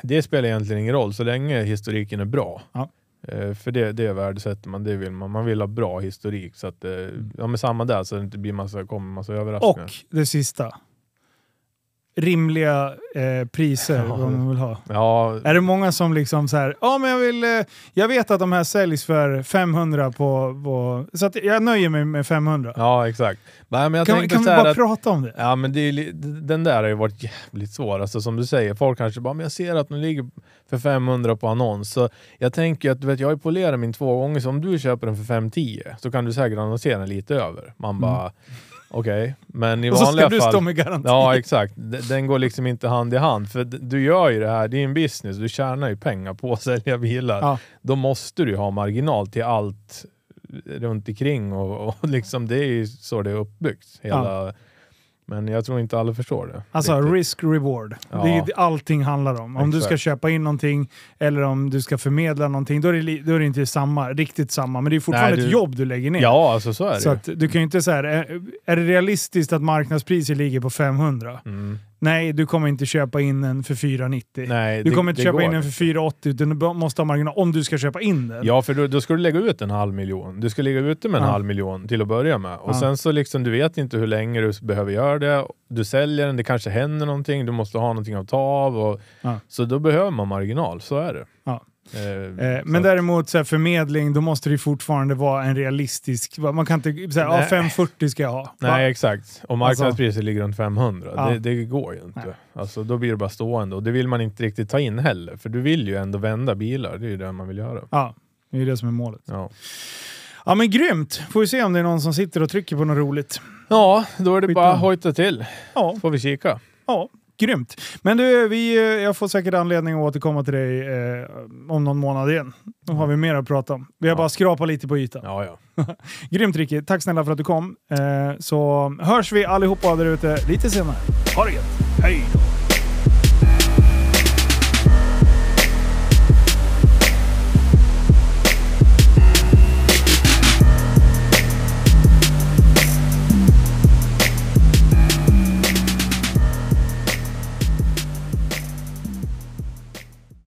Det spelar egentligen ingen roll så länge historiken är bra. Ja. Eh, För det, det värdesätter man, det vill man. Man vill ha bra historik så att, eh, ja men samma där så att det inte blir massa, kommer massa överraskningar. Och det sista. Rimliga eh, priser, Ja. vad man vill ha. Ja, Är det många som liksom så här, ja men jag vill, eh, jag vet att de här säljs för 500 på, på så att jag nöjer mig med 500. ja exakt. Nej, men jag kan kan vi bara att, prata om det? Ja men det är, den där har ju varit jävligt svår. Alltså som du säger, folk kanske bara men jag ser att den ligger för 500 på annons. Så jag tänker att du vet, jag har ju polerat min två gånger, så om du köper den för 510 så kan du säkert annonsera den lite över. Man bara, okej. Men i Mm. Och så vanliga ska du fall... stå med garanti. Ja exakt, den går liksom inte hand i hand. För du gör ju det här, det är en business, du tjänar ju pengar på att sälja bilar. Ja. Då måste du ju ha marginal till allt runt omkring och, och liksom det är ju så det är uppbyggt. Hela, Men jag tror inte alla förstår det. Alltså risk-reward. Ja. Det är det allting handlar om. Om du ska Exakt. köpa in någonting eller om du ska förmedla någonting, då är det, då är det inte samma, riktigt samma. Men det är fortfarande Nej, ett du- jobb du lägger ner. Ja, alltså så är det Så att du kan ju inte säga, är, är det realistiskt att marknadspriset ligger på 500? Mm. Nej, du kommer inte köpa in en för 490. Nej, Du det- kommer inte köpa går in en för 480 utan du måste ha marginal om du ska köpa in den. Ja, för då, då ska du lägga ut en halv miljon. Du ska lägga ut det med en Ja. halv miljon till att börja med. Och Ja. sen så liksom, du vet inte hur länge du behöver göra det. Du säljer den, det kanske händer någonting, du måste ha någonting att ta av. Och, Ja. Så då behöver man marginal, så är det. Ja. Eh, Eh, men däremot så här, förmedling, då måste det fortfarande vara en realistisk... Man kan inte säga ja, Nej. 540 ska jag ha. Nej, Va? exakt. Och marknadspriset ligger runt 500. Ja. Det, det går ju inte. Nej. Alltså, då blir det bara stående och det vill man inte riktigt ta in heller. För du vill ju ändå vända bilar, det är ju det man vill göra. Ja, det är ju det som är målet. Ja. Ja men grymt! Får vi se om det är någon som sitter och trycker på något roligt. Ja, då är det Skitbra. bara hojta till. Ja, Får vi kika. ja. Grymt. Men du, vi, eh, jag får säkert anledning att återkomma till dig eh, om någon månad igen. Då har vi mer att prata om. Vi har Ja. bara skrapat lite på ytan. Ja, ja. Grymt Ricky, tack snälla för att du kom. Eh, så hörs vi allihopa där ute lite senare. Ha det gött! Hej då!